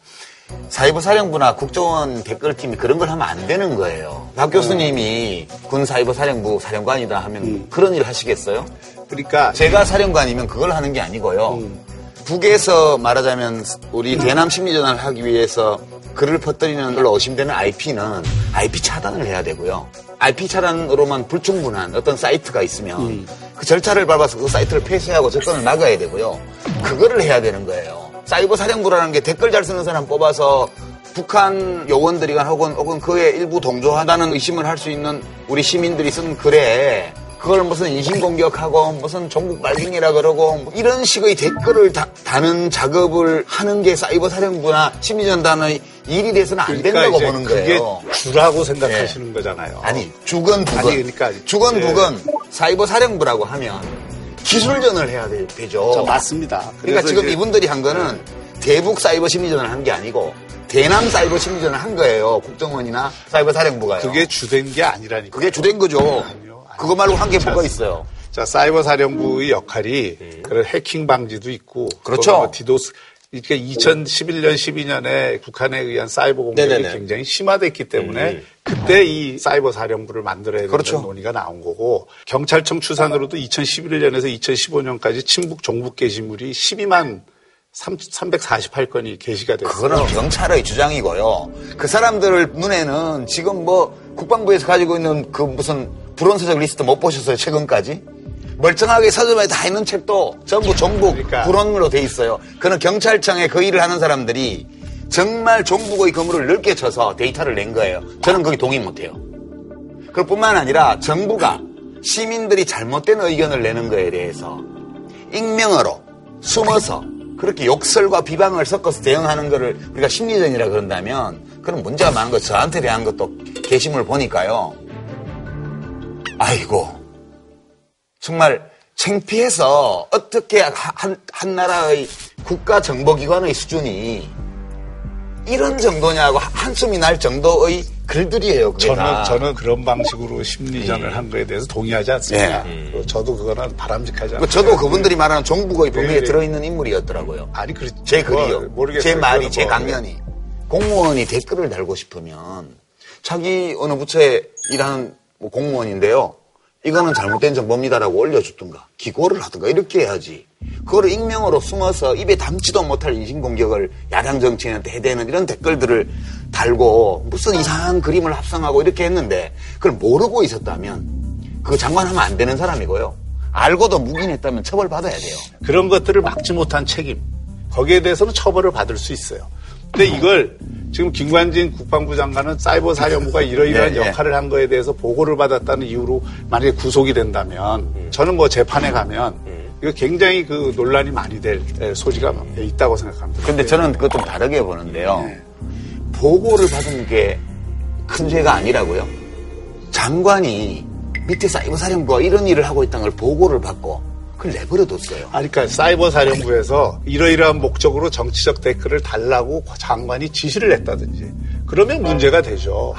[SPEAKER 2] 사이버 사령부나 국정원 댓글팀이 그런 걸 하면 안 되는 거예요. 박 교수님이 군 사이버 사령부 사령관이다 하면
[SPEAKER 4] 음.
[SPEAKER 2] 그런 일 하시겠어요?
[SPEAKER 4] 그러니까
[SPEAKER 2] 제가 사령관이면 그걸 하는 게 아니고요.
[SPEAKER 4] 음.
[SPEAKER 2] 북에서 말하자면 우리 대남 심리전을 하기 위해서 글을 퍼뜨리는 걸로 의심되는 IP는 IP 차단을 해야 되고요. IP 차단으로만 불충분한 어떤 사이트가 있으면
[SPEAKER 4] 음.
[SPEAKER 2] 그 절차를 밟아서 그 사이트를 폐쇄하고 접근을 막아야 되고요. 그거를 해야 되는 거예요. 사이버 사령부라는 게 댓글 잘 쓰는 사람 뽑아서 북한 요원들이나 혹은, 혹은 그에 일부 동조하다는 의심을 할 수 있는 우리 시민들이 쓴 글에 그걸 무슨 인신공격하고 무슨 종북 말갱이라 그러고 뭐 이런 식의 댓글을 다, 다는 작업을 하는 게 사이버 사령부나 심리전단의 일이 돼서는 안 된다고
[SPEAKER 4] 이제
[SPEAKER 2] 보는
[SPEAKER 4] 그게
[SPEAKER 2] 거예요.
[SPEAKER 4] 주라고 생각하시는 거잖아요.
[SPEAKER 2] 아니 죽은 북은
[SPEAKER 4] 아니, 그러니까
[SPEAKER 2] 죽은
[SPEAKER 4] 예.
[SPEAKER 2] 북은 사이버 사령부라고 하면 기술전을 해야 되,
[SPEAKER 4] 죠저 맞습니다.
[SPEAKER 2] 그러니까 지금
[SPEAKER 4] 이제
[SPEAKER 2] 이분들이 한 거는 대북 사이버 심리전을 한 게 아니고 대남 사이버 심리전을 한 거예요. 국정원이나 사이버 사령부가요.
[SPEAKER 4] 그게 주된 게 아니라니까.
[SPEAKER 2] 그게 주된 거죠.
[SPEAKER 4] 아니요, 아니요.
[SPEAKER 2] 그거 말고 한 게 뭐가 있어요.
[SPEAKER 4] 자, 사이버 사령부의 역할이 그런 해킹 방지도 있고.
[SPEAKER 2] 그렇죠.
[SPEAKER 4] 또뭐 디도스. 이게 2011년, 12년에 북한에 의한 사이버 공격이
[SPEAKER 1] 네네네.
[SPEAKER 4] 굉장히 심화됐기 때문에 그때 이 사이버 사령부를 만들어야 된다는
[SPEAKER 2] 그렇죠.
[SPEAKER 4] 논의가 나온 거고 경찰청 추산으로도 2011년에서 2015년까지 친북 종북 게시물이 12만 348건이 게시가 됐어요.
[SPEAKER 2] 그거는 경찰의 주장이고요. 그 사람들 눈에는 지금 뭐 국방부에서 가지고 있는 그 무슨 불온서적 리스트 못 보셨어요, 최근까지? 멀쩡하게 서점에 다 있는 책도 전부 종북
[SPEAKER 4] 그러니까.
[SPEAKER 2] 불온으로 돼 있어요. 그는 경찰청에 그 일을 하는 사람들이 정말 종북의 그물을 넓게 쳐서 데이터를 낸 거예요. 저는 거기 동의 못 해요. 그뿐만 아니라 정부가 시민들이 잘못된 의견을 내는 거에 대해서 익명으로 숨어서 그렇게 욕설과 비방을 섞어서 대응하는 거를 우리가 심리전이라 그런다면 그런 문제가 많은 거 저한테 대한 것도 게시물 보니까요. 아이고 정말 창피해서 어떻게 한, 한 나라의 국가정보기관의 수준이 이런 정도냐고 한숨이 날 정도의 글들이에요.
[SPEAKER 4] 저는
[SPEAKER 2] 다.
[SPEAKER 4] 저는 그런 방식으로 심리전을 한 거에 대해서 동의하지 않습니다.
[SPEAKER 2] 예.
[SPEAKER 4] 그리고 저도 그거는 바람직하지 않아요.
[SPEAKER 2] 그 저도 그분들이 말하는 종북의 범위에
[SPEAKER 4] 네.
[SPEAKER 2] 들어있는 인물이었더라고요.
[SPEAKER 4] 아니
[SPEAKER 2] 그제 글이요.
[SPEAKER 4] 모르겠어요.
[SPEAKER 2] 제 말이, 제
[SPEAKER 4] 뭐,
[SPEAKER 2] 강연이. 공무원이 댓글을 달고 싶으면 자기 어느 부처에 일하는 뭐 공무원인데요. 이거는 잘못된 정보입니다라고 올려줬든가 기고를 하든가 이렇게 해야지. 그거를 익명으로 숨어서 입에 담지도 못할 인신공격을 야당 정치인한테 해대는 이런 댓글들을 달고 무슨 이상한 그림을 합성하고 이렇게 했는데 그걸 모르고 있었다면 그 장관하면 안 되는 사람이고요. 알고도 묵인했다면 처벌받아야 돼요.
[SPEAKER 4] 그런 것들을 막지 못한 책임 거기에 대해서는 처벌을 받을 수 있어요. 근데 이걸 지금 김관진 국방부 장관은 사이버 사령부가 이러이러한
[SPEAKER 2] 네, 네.
[SPEAKER 4] 역할을 한 거에 대해서 보고를 받았다는 이유로 만약에 구속이 된다면 저는 뭐 재판에 가면 이거 굉장히 그 논란이 많이 될 소지가 있다고 생각합니다.
[SPEAKER 2] 근데 저는 그것 좀 다르게 보는데요.
[SPEAKER 4] 네.
[SPEAKER 2] 보고를 받은 게 큰 죄가 아니라고요. 장관이 밑에 사이버 사령부가 이런 일을 하고 있다는 걸 보고를 받고 그걸 내버려뒀어요.
[SPEAKER 4] 아니, 그러니까 사이버 사령부에서 이러이러한 목적으로 정치적 댓글을 달라고 장관이 지시를 했다든지 그러면 문제가 되죠.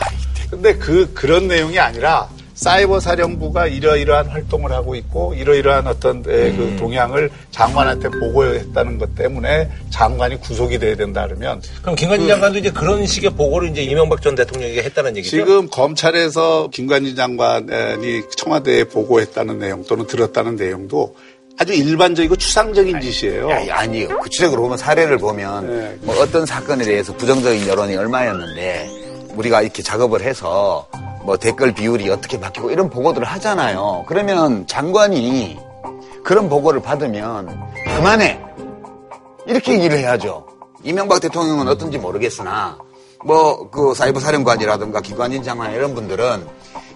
[SPEAKER 4] 근데 그 그런 내용이 아니라 사이버 사령부가 이러이러한 활동을 하고 있고 이러이러한 어떤 에, 그 동향을 장관한테 보고했다는 것 때문에 장관이 구속이 돼야 된다 그러면
[SPEAKER 1] 그럼 김관진 장관도 이제 그런 식의 보고를 이제 이명박 전 대통령에게 했다는 얘기죠?
[SPEAKER 4] 지금 검찰에서 김관진 장관이 청와대에 보고했다는 내용 또는 들었다는 내용도 아주 일반적이고 추상적인 짓이에요.
[SPEAKER 2] 아니, 아니 요. 구체적으로 보면 사례를 보면
[SPEAKER 4] 네.
[SPEAKER 2] 뭐 어떤 사건에 대해서 부정적인 여론이 얼마였는데 우리가 이렇게 작업을 해서 뭐 댓글 비율이 어떻게 바뀌고 이런 보고들을 하잖아요. 그러면 장관이 그런 보고를 받으면 그만해. 이렇게 얘기를 해야죠. 이명박 대통령은 어떤지 모르겠으나 뭐 그 사이버 사령관이라든가 기관진 장관 이런 분들은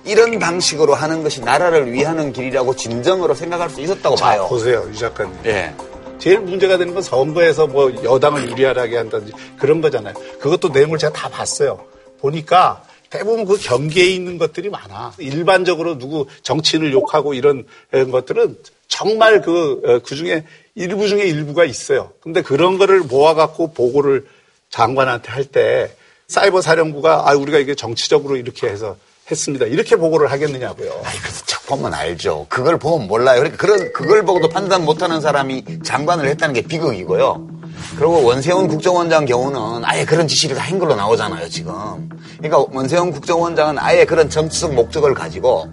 [SPEAKER 2] 이런 방식으로 하는 것이 나라를 위하는 길이라고 진정으로 생각할 수 있었다고
[SPEAKER 4] 자,
[SPEAKER 2] 봐요.
[SPEAKER 4] 보세요, 유 작가님.
[SPEAKER 2] 예.
[SPEAKER 4] 제일 문제가 되는 건 선거에서 뭐 여당을 유리하게 한다든지 그런 거잖아요. 그것도 내용을 제가 다 봤어요. 보니까 대부분 그 경계에 있는 것들이 많아. 일반적으로 누구 정치인을 욕하고 이런 에, 것들은 정말 그, 어, 그 중에 일부 중에 일부가 있어요. 근데 그런 거를 모아갖고 보고를 장관한테 할 때 사이버 사령부가 아, 우리가 이게 정치적으로 이렇게 해서 했습니다. 이렇게 보고를 하겠느냐고요.
[SPEAKER 2] 아니, 그래서 쫙 보면 알죠. 그걸 보면 몰라요. 그러니까 그런, 그걸 보고도 판단 못하는 사람이 장관을 했다는 게 비극이고요. 그리고 원세훈 국정원장 경우는 아예 그런 지시를 다 한 걸로 나오잖아요, 지금. 그러니까 원세훈 국정원장은 아예 그런 정치적 목적을 가지고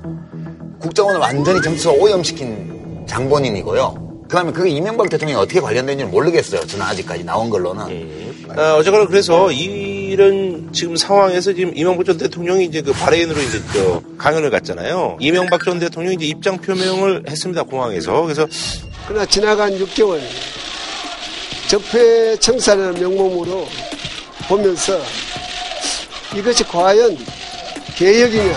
[SPEAKER 2] 국정원을 완전히 정치적으로 오염시킨 장본인이고요. 그 다음에 그게 이명박 대통령이 어떻게 관련된지는 모르겠어요. 저는 아직까지 나온 걸로는.
[SPEAKER 1] 어, 어쨌거나 그래서 이 런 지금 상황에서 지금 이명박 전 대통령이 이제 그 바레인으로 이제 저 강연을 갔잖아요. 이명박 전 대통령이 이제 입장 표명을 했습니다 공항에서. 그래서
[SPEAKER 11] 그러나 지나간 6개월 적폐 청산이라는 명목으로 보면서 이것이 과연 개혁이냐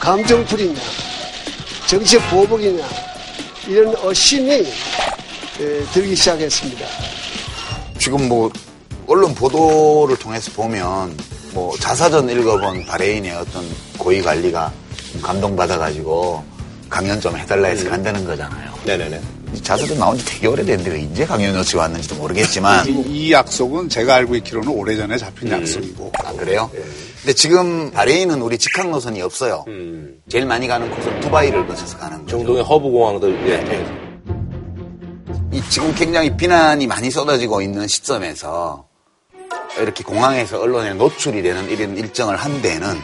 [SPEAKER 11] 감정풀이냐 정치적 보복이냐 이런 의심이 에, 들기 시작했습니다.
[SPEAKER 2] 지금 뭐 언론 보도를 통해서 보면 뭐 자사전 읽어본 바레인의 어떤 고위 관리가 감동받아가지고 강연 좀 해달라 해서 간다는 거잖아요.
[SPEAKER 1] 네네네.
[SPEAKER 2] 이 자사전 나온 지 되게 오래됐는데 왜 이제 강연 요청이 왔는지도 모르겠지만
[SPEAKER 4] 이, 이 약속은 제가 알고 있기로는 오래전에 잡힌 약속이고.
[SPEAKER 2] 아 그래요? 근데 지금 바레인은 우리 직항 노선이 없어요. 제일 많이 가는 곳은 두바이를 거쳐서 가는 거죠.
[SPEAKER 1] 중동의 허브 공항도 예.
[SPEAKER 2] 이 지금 굉장히 비난이 많이 쏟아지고 있는 시점에서 이렇게 공항에서 언론에 노출이 되는 이런 일정을 한 데는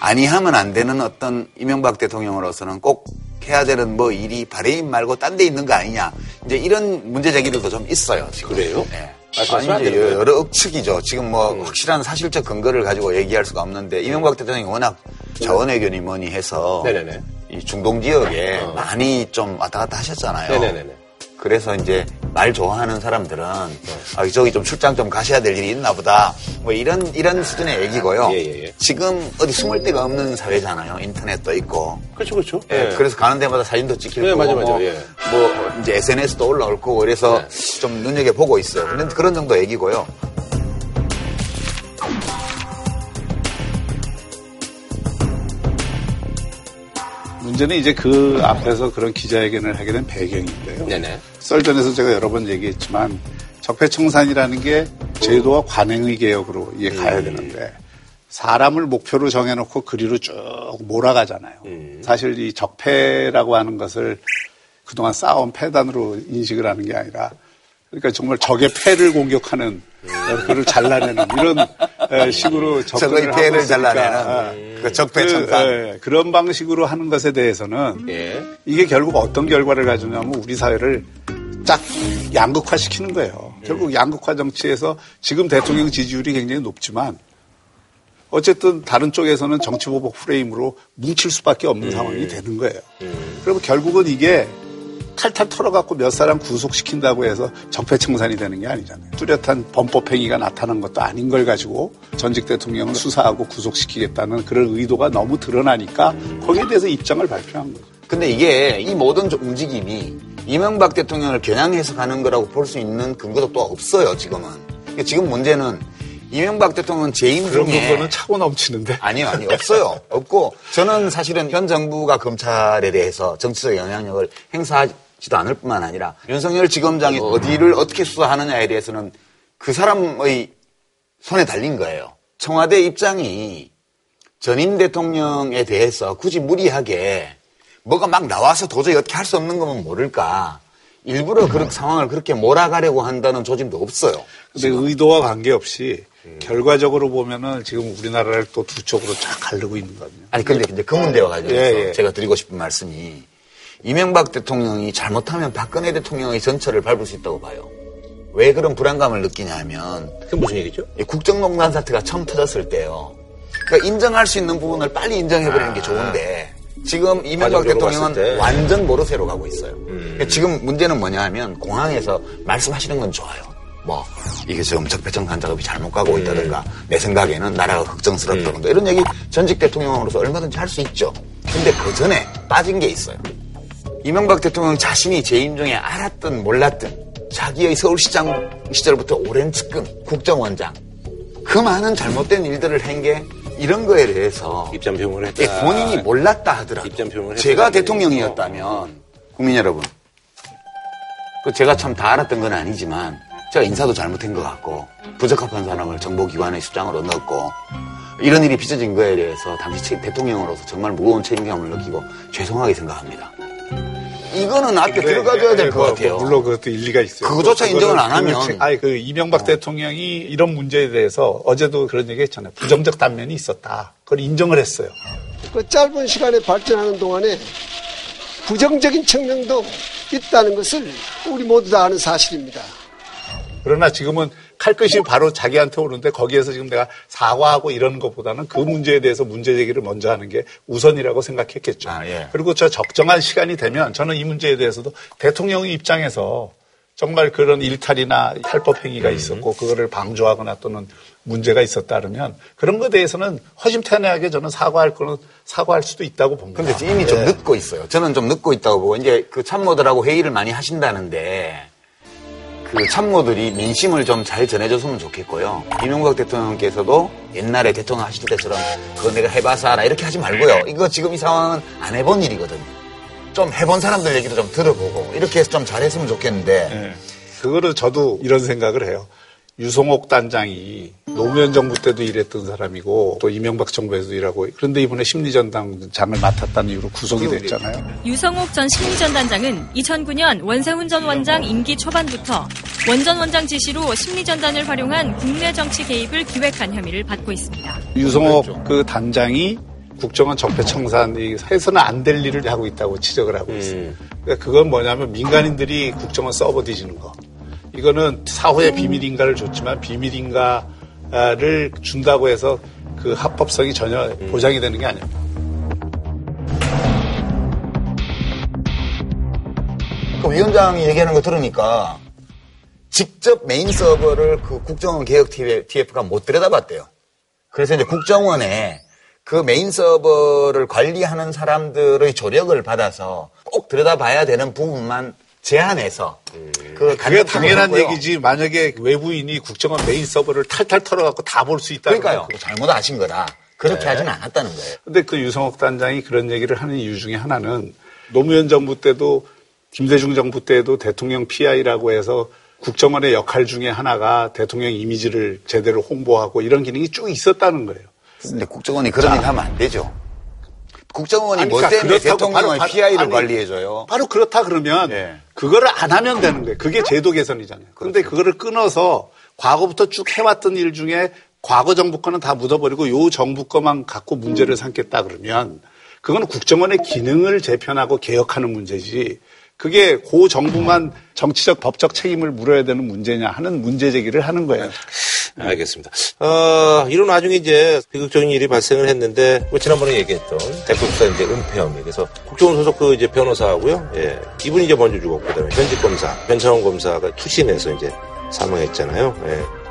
[SPEAKER 2] 아니하면 안 되는 어떤 이명박 대통령으로서는 꼭 해야 되는 뭐 일이 바레인 말고 딴 데 있는 거 아니냐. 이제 이런 문제 제기들도 좀 있어요. 지금.
[SPEAKER 1] 그래요?
[SPEAKER 2] 네. 아니, 이제? 여러 억측이죠. 지금 뭐 확실한 사실적 근거를 가지고 얘기할 수가 없는데 이명박 대통령이 워낙 자원외교니 뭐니 해서
[SPEAKER 1] 네네네.
[SPEAKER 2] 이 중동 지역에 많이 좀 왔다 갔다 하셨잖아요.
[SPEAKER 1] 네네네네.
[SPEAKER 2] 그래서 이제 말 좋아하는 사람들은 아, 저기 좀 출장 좀 가셔야 될 일이 있나 보다. 뭐 이런 이런 수준의 얘기고요.
[SPEAKER 1] 예, 예, 예.
[SPEAKER 2] 지금 어디 숨을 데가 없는 사회잖아요. 인터넷도 있고.
[SPEAKER 1] 그렇죠, 그렇죠.
[SPEAKER 2] 예,
[SPEAKER 1] 예.
[SPEAKER 2] 그래서 가는 데마다 사진도 찍힐
[SPEAKER 1] 네,
[SPEAKER 2] 거고
[SPEAKER 1] 맞아, 맞아,
[SPEAKER 2] 뭐,
[SPEAKER 1] 예.
[SPEAKER 2] 뭐 이제 SNS도 올라올 거고 그래서 좀 눈여겨 보고 있어요. 그런 그런 정도 얘기고요.
[SPEAKER 4] 문제는 이제 그 앞에서 그런 기자회견을 하게 된 배경인데요.
[SPEAKER 1] 네네.
[SPEAKER 4] 썰전에서 제가 여러 번 얘기했지만 적폐청산이라는 게 제도와 관행의 개혁으로 이게 가야 되는데 사람을 목표로 정해놓고 그리로 쭉 몰아가잖아요. 사실 이 적폐라고 하는 것을 그동안 쌓아온 패단으로 인식을 하는 게 아니라 그러니까 정말 적의 패를 공격하는 그를 잘라내는 이런 에, 식으로 접근을
[SPEAKER 2] 적의 패를
[SPEAKER 4] 하고 있으니까,
[SPEAKER 2] 잘라내는 그 적폐
[SPEAKER 4] 그,
[SPEAKER 2] 청산.
[SPEAKER 4] 예, 그런 방식으로 하는 것에 대해서는
[SPEAKER 1] 예.
[SPEAKER 4] 이게 결국 어떤 결과를 가져냐면 우리 사회를 쫙 양극화시키는 거예요. 결국 양극화 정치에서 지금 대통령 지지율이 굉장히 높지만 어쨌든 다른 쪽에서는 정치 보복 프레임으로 뭉칠 수밖에 없는 상황이 되는 거예요. 그러면 결국은 이게 탈탈 털어갖고 몇 사람 구속시킨다고 해서 적폐청산이 되는 게 아니잖아요. 뚜렷한 범법행위가 나타난 것도 아닌 걸 가지고 전직 대통령을 수사하고 구속시키겠다는 그런 의도가 너무 드러나니까 거기에 대해서 입장을 발표한 거죠.
[SPEAKER 2] 근데 이게 이 모든 움직임이 이명박 대통령을 겨냥해서 가는 거라고 볼 수 있는 근거도 또 없어요, 지금은. 그러니까 지금 문제는 이명박 대통령은 재임
[SPEAKER 4] 그런
[SPEAKER 2] 중에
[SPEAKER 4] 부분은 차고 넘치는데.
[SPEAKER 2] 아니요, 아니요. 없어요. 없고 저는 사실은 현 정부가 검찰에 대해서 정치적 영향력을 행사하 지도 않을 뿐만 아니라 윤석열 지검장이 어디를 어떻게 수사하느냐에 대해서는 그 사람의 손에 달린 거예요. 청와대 입장이 전임 대통령에 대해서 굳이 무리하게 뭐가 막 나와서 도저히 어떻게 할 수 없는 거면 모를까. 일부러 그런 상황을 그렇게 몰아가려고 한다는 조짐도 없어요.
[SPEAKER 4] 근데 의도와 관계없이 결과적으로 보면은 지금 우리나라를 또 두 쪽으로 쫙 가르고 있는 거거든요.
[SPEAKER 2] 아니 근데 이제 그 문제와 관련해서
[SPEAKER 4] 예, 예.
[SPEAKER 2] 제가 드리고 싶은 말씀이 이명박 대통령이 잘못하면 박근혜 대통령의 전철을 밟을 수 있다고 봐요. 왜 그런 불안감을 느끼냐면
[SPEAKER 1] 그게 무슨 얘기죠?
[SPEAKER 2] 이 국정농단 사태가 처음 터졌을 때요. 그러니까 인정할 수 있는 부분을 빨리 인정해버리는 게 좋은데 지금 이명박 대통령은. 완전 모르쇠로 가고 있어요. 그러니까 지금 문제는 뭐냐 하면 공항에서 말씀하시는 건 좋아요. 뭐 이게 지금 적폐청산 작업이 잘못 가고 있다든가 내 생각에는 나라가 걱정스럽다든가 이런 얘기 전직 대통령으로서 얼마든지 할 수 있죠. 근데 그 전에 빠진 게 있어요. 이명박 대통령 자신이 재임 중에 알았든 몰랐든 자기의 서울시장 시절부터 오랜 측근 국정원장 그 많은 잘못된 일들을 한 게 이런 거에 대해서
[SPEAKER 1] 입장 표명을 했다.
[SPEAKER 2] 예, 본인이 몰랐다 하더라도
[SPEAKER 1] 입장 표명을
[SPEAKER 2] 제가 대통령이었다면 국민 여러분 그 제가 참 다 알았던 건 아니지만 제가 인사도 잘못한 것 같고 부적합한 사람을 정보기관의 수장으로 넣었고 이런 일이 빚어진 거에 대해서 당시 체- 대통령으로서 정말 무거운 책임감을 느끼고 죄송하게 생각합니다. 이거는 앞에 들어가줘야 될것
[SPEAKER 4] 뭐,
[SPEAKER 2] 같아요.
[SPEAKER 4] 물론 그것도 일리가 있어요.
[SPEAKER 2] 그거조차 인정을
[SPEAKER 4] 안그
[SPEAKER 2] 하면. 어.
[SPEAKER 4] 책- 아니, 그 이명박 대통령이 이런 문제에 대해서 어제도 그런 얘기 했잖아요. 부정적 단면이 있었다. 그걸 인정을 했어요.
[SPEAKER 11] 그 짧은 시간에 발전하는 동안에 부정적인 측면도 있다는 것을 우리 모두 다 아는 사실입니다.
[SPEAKER 4] 그러나 지금은 칼끝이 바로 자기한테 오는데 거기에서 지금 내가 사과하고 이런 것보다는 그 문제에 대해서 문제 제기를 먼저 하는 게 우선이라고 생각했겠죠.
[SPEAKER 2] 아, 예.
[SPEAKER 4] 그리고 저 적정한 시간이 되면 저는 이 문제에 대해서도 대통령의 입장에서 정말 그런 일탈이나 탈법 행위가 있었고 그거를 방조하거나 또는 문제가 있었다 그러면 그런 것에 대해서는 허심탄회하게 저는 사과할 거는 사과할 수도 있다고 봅니다.
[SPEAKER 2] 근데 이미 좀
[SPEAKER 4] 예.
[SPEAKER 2] 늦고 있어요. 저는 좀 늦고 있다고 보고 이제 그 참모들하고 회의를 많이 하신다는데 그 참모들이 민심을 좀 잘 전해줬으면 좋겠고요. 이명박 대통령께서도 옛날에 대통령 하실 때처럼 그거 내가 해봐서 알아 이렇게 하지 말고요. 이거 지금 이 상황은 안 해본 일이거든요. 좀 해본 사람들 얘기도 좀 들어보고 이렇게 해서 좀 잘했으면 좋겠는데
[SPEAKER 4] 예. 그거를 저도 이런 생각을 해요. 유성옥 단장이 노무현 정부 때도 일했던 사람이고 또 이명박 정부에서도 일하고 그런데 이번에 심리전당장을 맡았다는 이유로 구속이 됐잖아요.
[SPEAKER 12] 유성옥 전 심리전단장은 2009년 원세훈 전 원장 임기 초반부터 원전 원장 지시로 심리전단을 활용한 국내 정치 개입을 기획한 혐의를 받고 있습니다.
[SPEAKER 4] 유성옥 그 단장이 국정원 적폐청산이 해서는 안 될 일을 하고 있다고 지적을 하고 있어요. 그러니까 그건 뭐냐면 민간인들이 국정원 서버 뒤지는 거. 이거는 사후에 비밀인가를 줬지만 비밀인가를 준다고 해서 그 합법성이 전혀 보장이 되는 게 아닙니다.
[SPEAKER 2] 아까 위원장이 얘기하는 거 들으니까 직접 메인 서버를 그 국정원 개혁 TF가 못 들여다봤대요. 그래서 이제 국정원에 그 메인 서버를 관리하는 사람들의 조력을 받아서 꼭 들여다봐야 되는 부분만 제한해서
[SPEAKER 4] 그 그게 당연한. 얘기지 만약에 외부인이 국정원 메인 서버를 탈탈 털어갖고 다 볼 수 있다
[SPEAKER 2] 그러니까요 잘못 아신 거다 그렇게 네. 하지는 않았다는 거예요
[SPEAKER 4] 근데 그 유성옥 단장이 그런 얘기를 하는 이유 중에 하나는 노무현 정부 때도 김대중 정부 때도 대통령 PI라고 해서 국정원의 역할 중에 하나가 대통령 이미지를 제대로 홍보하고 이런 기능이 쭉 있었다는 거예요.
[SPEAKER 2] 근데 국정원이 그런 일 하면 안 되죠. 국정원이 아니, 뭐 그러니까 때문에 대통령의 바로, PI를 아니, 관리해줘요?
[SPEAKER 4] 바로 그렇다 그러면 네. 그거를 안 하면 되는 거예요. 그게 제도 개선이잖아요. 그런데. 그거를 끊어서 과거부터 쭉 해왔던 일 중에 과거 정부 거는 다 묻어버리고 요 정부 거만 갖고 문제를 삼겠다 그러면 그건 국정원의 기능을 재편하고 개혁하는 문제지 그게 고 정부만 정치적 법적 책임을 물어야 되는 문제냐 하는 문제 제기를 하는 거예요.
[SPEAKER 1] 알겠습니다. 어, 이런 와중에 이제 비극적인 일이 발생을 했는데 뭐 지난번에 얘기했던 대법사 이제 은폐 혐의 그래서 국정원 소속 그 이제 변호사하고요. 예. 이분이 이제 먼저 죽었고 그다음에 현직 검사 변창원 검사가 투신해서 이제 사망했잖아요. 예.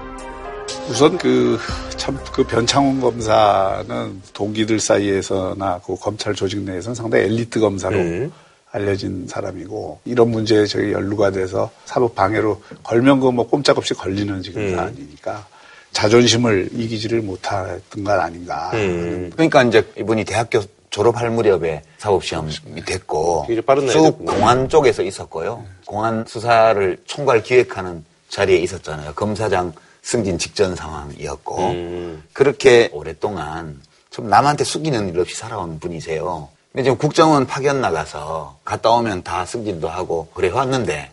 [SPEAKER 4] 우선 그, 참, 그 변창훈 검사는 동기들 사이에서나 그 검찰 조직 내에서는 상당히 엘리트 검사로 음. 알려진 사람이고 이런 문제에 저희 연루가 돼서 사법 방해로 걸면 그뭐 꼼짝없이 걸리는 지금 음. 사안이니까 자존심을 이기지를 못했던 건 아닌가. 음.
[SPEAKER 2] 그러니까 이제 이분이 대학교 졸업할 무렵에 사법시험이 됐고 쭉 공안 쪽에서 있었고요. 공안 수사를 총괄 기획하는 자리에 있었잖아요. 검사장 승진 직전 상황이었고 음. 그렇게 오랫동안 좀 남한테 숙이는 일 없이 살아온 분이세요. 근데 지금 국정원 파견 나가서 갔다 오면 다 승진도 하고 그래 왔는데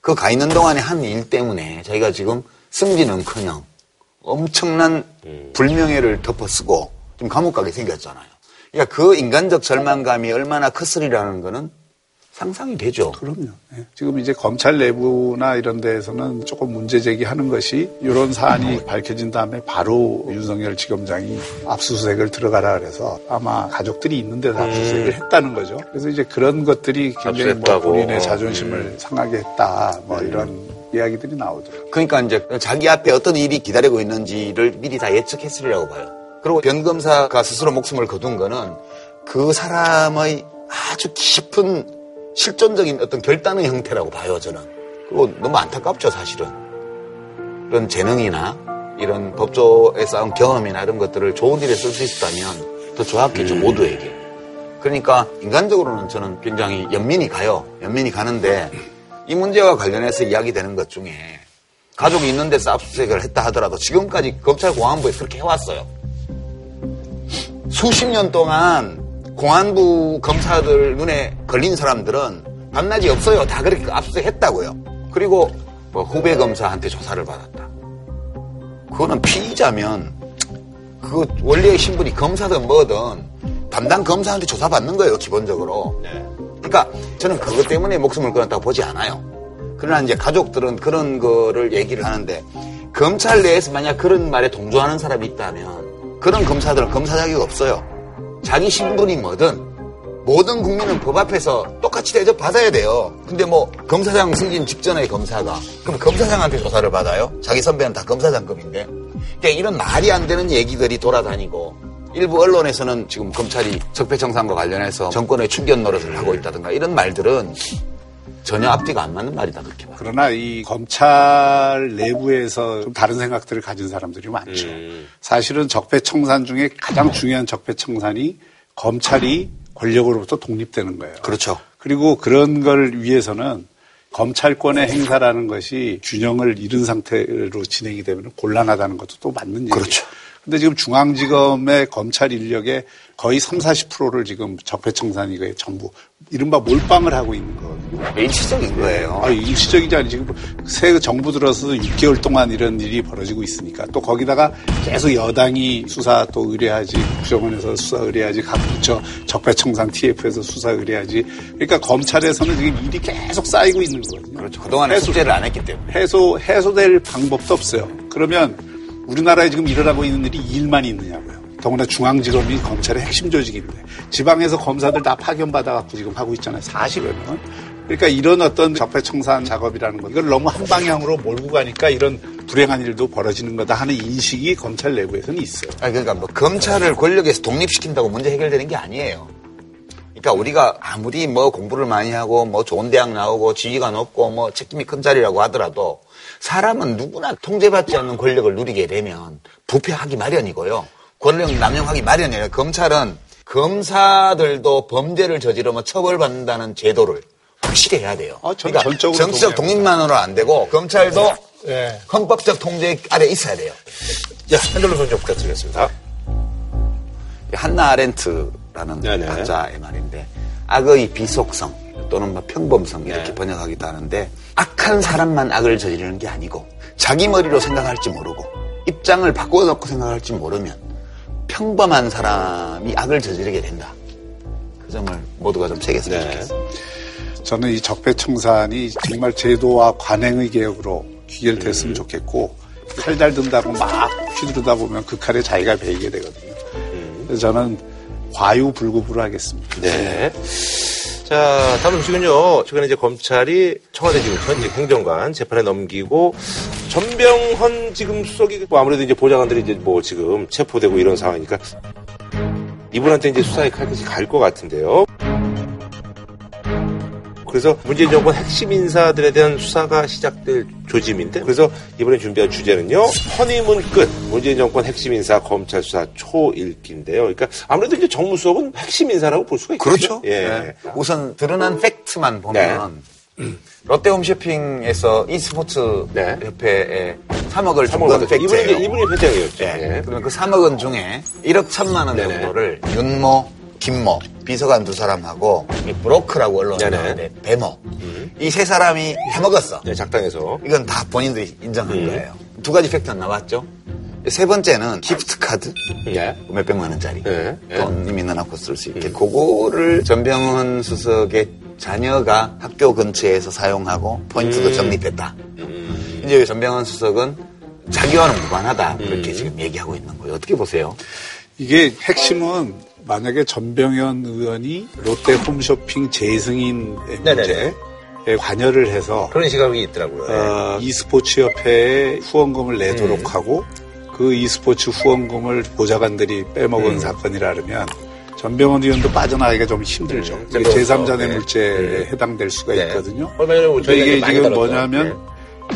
[SPEAKER 2] 그 가 있는 동안에 한 일 때문에 저희가 지금 승진은 커녕 엄청난 음. 불명예를 덮어쓰고 좀 감옥 가게 생겼잖아요. 그러니까 그 인간적 절망감이 얼마나 컸으리라는 거는 상상이 되죠.
[SPEAKER 4] 그럼요. 네. 지금 이제 검찰 내부나 이런 데에서는 조금 문제 제기하는 것이 이런 사안이 밝혀진 다음에 바로 윤석열 지검장이 압수수색을 들어가라 그래서 아마 가족들이 있는 데서 압수수색을 음. 했다는 거죠. 그래서 이제 그런 것들이 굉장히 뭐 본인의 자존심을 음. 상하게 했다. 뭐 음. 이런 이야기들이 나오더라고요.
[SPEAKER 2] 그러니까 이제 자기 앞에 어떤 일이 기다리고 있는지를 미리 다 예측했으리라고 봐요. 그리고 변 검사가 스스로 목숨을 거둔 거는 그 사람의 아주 깊은 실존적인 어떤 결단의 형태라고 봐요, 저는. 그리고 너무 안타깝죠, 사실은. 이런 재능이나 이런 법조에 쌓은 경험이나 이런 것들을 좋은 일에 쓸 수 있었다면 더 좋았겠죠, 음. 모두에게. 그러니까 인간적으로는 저는 굉장히 연민이 가요. 연민이 가는데 이 문제와 관련해서 이야기되는 것 중에 가족이 있는 데서 압수수색을 했다 하더라도 지금까지 검찰 공안부에 그렇게 해왔어요. 수십 년 동안 공안부 검사들 눈에 걸린 사람들은 밤낮이 없어요. 다 그렇게 압수했다고요. 그리고 뭐 후배 검사한테 조사를 받았다. 그거는 피의자면 그 원래의 신분이 검사든 뭐든 담당 검사한테 조사받는 거예요. 기본적으로. 네. 그러니까 저는 그것 때문에 목숨을 끊었다고 보지 않아요. 그러나 이제 가족들은 그런 거를 얘기를 하는데 검찰 내에서 만약 그런 말에 동조하는 사람이 있다면 그런 검사들은 검사 자격 없어요. 자기 신분이 뭐든 모든 국민은 법 앞에서 똑같이 대접 받아야 돼요. 근데 뭐 검사장 승진 직전의 검사가 그럼 검사장한테 조사를 받아요? 자기 선배는 다 검사장급인데. 그러니까 이런 말이 안 되는 얘기들이 돌아다니고 일부 언론에서는 지금 검찰이 적폐청산과 관련해서 정권의 충견 노릇을 하고 있다든가 이런 말들은 전혀 앞뒤가 안 맞는 말이다 그렇게 봐요.
[SPEAKER 4] 그러나 이 검찰 내부에서 좀 다른 생각들을 가진 사람들이 많죠. 음. 사실은 적폐청산 중에 가장 중요한 적폐청산이 검찰이 권력으로부터 독립되는 거예요.
[SPEAKER 2] 그렇죠.
[SPEAKER 4] 그리고 그런 걸 위해서는 검찰권의 행사라는 것이 균형을 잃은 상태로 진행이 되면 곤란하다는 것도 또 맞는 얘기예요.
[SPEAKER 2] 그렇죠.
[SPEAKER 4] 근데 지금 중앙지검의 검찰 인력의 거의 3, 40%를 지금 적폐청산이 전부 이른바 몰빵을 하고 있는 거거든요.
[SPEAKER 2] 일시적인 거예요.
[SPEAKER 4] 아, 일시적이지 아니 지금 새 정부 들어서 6개월 동안 이런 일이 벌어지고 있으니까 또 거기다가 계속 여당이 수사 또 의뢰하지 국정원에서 수사 의뢰하지 각 부처 적폐청산 TF에서 수사 의뢰하지 그러니까 검찰에서는 지금 일이 계속 쌓이고 있는 거거든요.
[SPEAKER 2] 그렇죠. 그동안에 해소, 숙제를 안 했기 때문에.
[SPEAKER 4] 해소, 해소될 방법도 없어요. 그러면 우리나라에 지금 일어나고 있는 일이 일만 있느냐고요. 더구나 중앙지검이 검찰의 핵심 조직인데 지방에서 검사들 다 파견받아갖고 지금 하고 있잖아요. 40여 명. 그러니까 이런 어떤 적폐청산 작업이라는 것, 이걸 너무 한 방향으로 몰고 가니까 이런 불행한 일도 벌어지는 거다 하는 인식이 검찰 내부에서는 있어요.
[SPEAKER 2] 아 그러니까 뭐 검찰을 권력에서 독립시킨다고 문제 해결되는 게 아니에요. 그러니까 우리가 아무리 뭐 공부를 많이 하고 뭐 좋은 대학 나오고 지위가 높고 뭐 책임이 큰 자리라고 하더라도 사람은 누구나 통제받지 않는 권력을 누리게 되면 부패하기 마련이고요. 권력 남용하기 마련이에요. 검찰은 검사들도 범죄를 저지르면 처벌받는다는 제도를 확실히 해야 돼요.
[SPEAKER 4] 아, 전-
[SPEAKER 2] 그러니까 정치적. 독립만으로 안 되고 검찰도
[SPEAKER 4] 예.
[SPEAKER 2] 헌법적 통제 아래 있어야 돼요.
[SPEAKER 1] 자, 한줄로 손좀 부탁드리겠습니다.
[SPEAKER 2] 한나 아렌트라는
[SPEAKER 1] 네 네.
[SPEAKER 2] 학자의 말인데 악의 비속성 또는 뭐 평범성 이렇게
[SPEAKER 1] 네.
[SPEAKER 2] 번역하기도 하는데 악한 사람만 악을 저지르는 게 아니고 자기 머리로 생각할지 모르고 입장을 바꿔놓고 생각할지 모르면 평범한 사람이 악을 저지르게 된다. 그 점을 모두가 좀 새겼으면
[SPEAKER 1] 네.
[SPEAKER 2] 좋겠습니다.
[SPEAKER 4] 저는 이 적폐청산이 정말 제도와 관행의 개혁으로 귀결됐으면
[SPEAKER 1] 음.
[SPEAKER 4] 좋겠고 칼잘 든다고 막 휘두르다 보면 그 칼에 자기가 베이게 되거든요.
[SPEAKER 1] 음.
[SPEAKER 4] 그래서 저는 과유불급으로 하겠습니다.
[SPEAKER 1] 네. 자, 다음 소식은요. 최근에 이제 검찰이 청와대 지금 현직 행정관 재판에 넘기고 전병헌 지금 수석이 뭐 아무래도 이제 보좌관들이 이제 뭐 지금 체포되고 이런 상황이니까 이분한테 이제 수사의 칼끝이 갈 것 같은데요. 그래서 문재인 정권 핵심 인사들에 대한 수사가 시작될 조짐인데 그래서 이번에 준비한 주제는요 허니문 끝 문재인 정권 핵심 인사 검찰 수사 초읽기인데요. 그러니까 아무래도 이제 정무수석은 핵심 인사라고 볼 수가 있죠.
[SPEAKER 2] 그렇죠.
[SPEAKER 1] 예.
[SPEAKER 2] 네. 우선 드러난 팩트만 보면 롯데홈쇼핑에서 e스포츠
[SPEAKER 1] 네.
[SPEAKER 2] 협회에 3억을 준
[SPEAKER 1] 3억
[SPEAKER 2] 건
[SPEAKER 1] 원. 이분이 이제
[SPEAKER 2] 팩트예요.
[SPEAKER 1] 이분이 회장이었죠.
[SPEAKER 2] 예.
[SPEAKER 1] 예.
[SPEAKER 2] 그러면 그 3억 원 중에 1억 1천만 원
[SPEAKER 1] 네네.
[SPEAKER 2] 정도를 윤모, 김모, 비서관 두 사람하고 이 브로커라고 언론에
[SPEAKER 1] 네네.
[SPEAKER 2] 나오는데 배모 이 세 사람이 해먹었어.
[SPEAKER 1] 네, 작당해서
[SPEAKER 2] 이건 다 본인들이 인정한
[SPEAKER 1] 음.
[SPEAKER 2] 거예요. 두 가지 팩트가 나왔죠. 세 번째는 기프트 카드
[SPEAKER 1] 예.
[SPEAKER 2] 몇백만 원짜리
[SPEAKER 1] 네. 네.
[SPEAKER 2] 돈이 넣어놓고 쓸 수 있게 그거를 전병헌 수석의 자녀가 학교 근처에서 사용하고 포인트도
[SPEAKER 1] 음.
[SPEAKER 2] 적립했다. 이제 전병헌 수석은 자기와는 무관하다 그렇게
[SPEAKER 1] 음.
[SPEAKER 2] 지금 얘기하고 있는 거예요. 어떻게 보세요?
[SPEAKER 4] 이게 핵심은 만약에 전병헌 의원이 롯데 홈쇼핑
[SPEAKER 1] 네네네.
[SPEAKER 4] 문제에 관여를 해서
[SPEAKER 1] 그런 시각이 있더라고요.
[SPEAKER 4] 어, e스포츠 협회에 후원금을 내도록
[SPEAKER 1] 음.
[SPEAKER 4] 하고 그 e스포츠 후원금을 보좌관들이 빼먹은
[SPEAKER 1] 음.
[SPEAKER 4] 사건이라면 전병헌 의원도 빠져나가기가 좀 힘들죠.
[SPEAKER 1] 음, 그렇죠.
[SPEAKER 4] 제3자
[SPEAKER 1] 네.
[SPEAKER 4] 뇌물죄에 해당될 수가
[SPEAKER 1] 네.
[SPEAKER 4] 있거든요.
[SPEAKER 1] 저희가
[SPEAKER 4] 이게 지금. 뭐냐면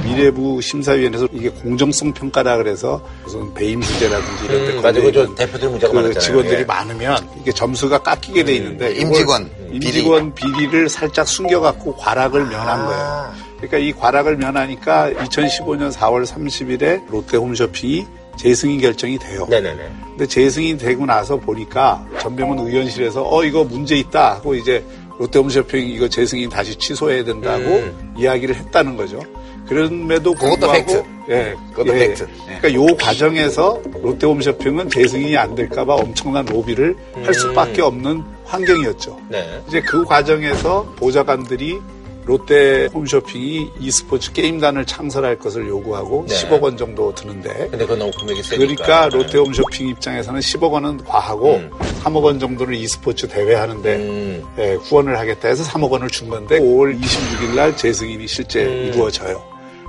[SPEAKER 4] 미래부 심사위원회에서 이게 공정성 평가라 그래서 무슨 배임 문제라든지 이런 데
[SPEAKER 1] 음.
[SPEAKER 4] 걸려
[SPEAKER 1] 저 대표들 문제가
[SPEAKER 4] 그
[SPEAKER 1] 많았잖아요.
[SPEAKER 4] 직원들이
[SPEAKER 1] 예.
[SPEAKER 4] 많으면 이게 점수가 깎이게 돼 있는데 이걸
[SPEAKER 2] 임직원 비리.
[SPEAKER 4] 임직원 비리를 살짝 숨겨갖고 과락을 면한 거예요. 그러니까 이 과락을 면하니까 2015년 4월 30일에 롯데 홈쇼핑이 재승인 결정이 돼요.
[SPEAKER 1] 네네네.
[SPEAKER 4] 근데 재승인 되고 나서 보니까 전병헌 의원실에서 어 이거 문제 있다 하고 이제 롯데홈쇼핑 이거 재승인 다시 취소해야 된다고
[SPEAKER 1] 음.
[SPEAKER 4] 이야기를 했다는 거죠. 그럼에도
[SPEAKER 2] 그것도 팩트.
[SPEAKER 4] 예,
[SPEAKER 2] 그것도
[SPEAKER 4] 예.
[SPEAKER 2] 팩트. 예.
[SPEAKER 4] 그러니까 요 과정에서 롯데홈쇼핑은 재승인이 안 될까봐 엄청난 로비를 할 수밖에 없는 환경이었죠.
[SPEAKER 1] 네.
[SPEAKER 4] 이제 그 과정에서 보좌관들이 롯데 홈쇼핑이 e스포츠 게임단을 창설할 것을 요구하고
[SPEAKER 1] 네.
[SPEAKER 4] 10억 원 정도 드는데
[SPEAKER 1] 근데 그건 너무 금액이 세니까.
[SPEAKER 4] 그러니까 롯데 홈쇼핑 입장에서는 10억 원은 과하고
[SPEAKER 1] 음.
[SPEAKER 4] 3억 원 정도를 e스포츠 대회 하는데
[SPEAKER 1] 음.
[SPEAKER 4] 예, 후원을 하겠다 해서 3억 원을 준 건데 5월 26일 날 재승인이 실제
[SPEAKER 1] 음.
[SPEAKER 4] 이루어져요.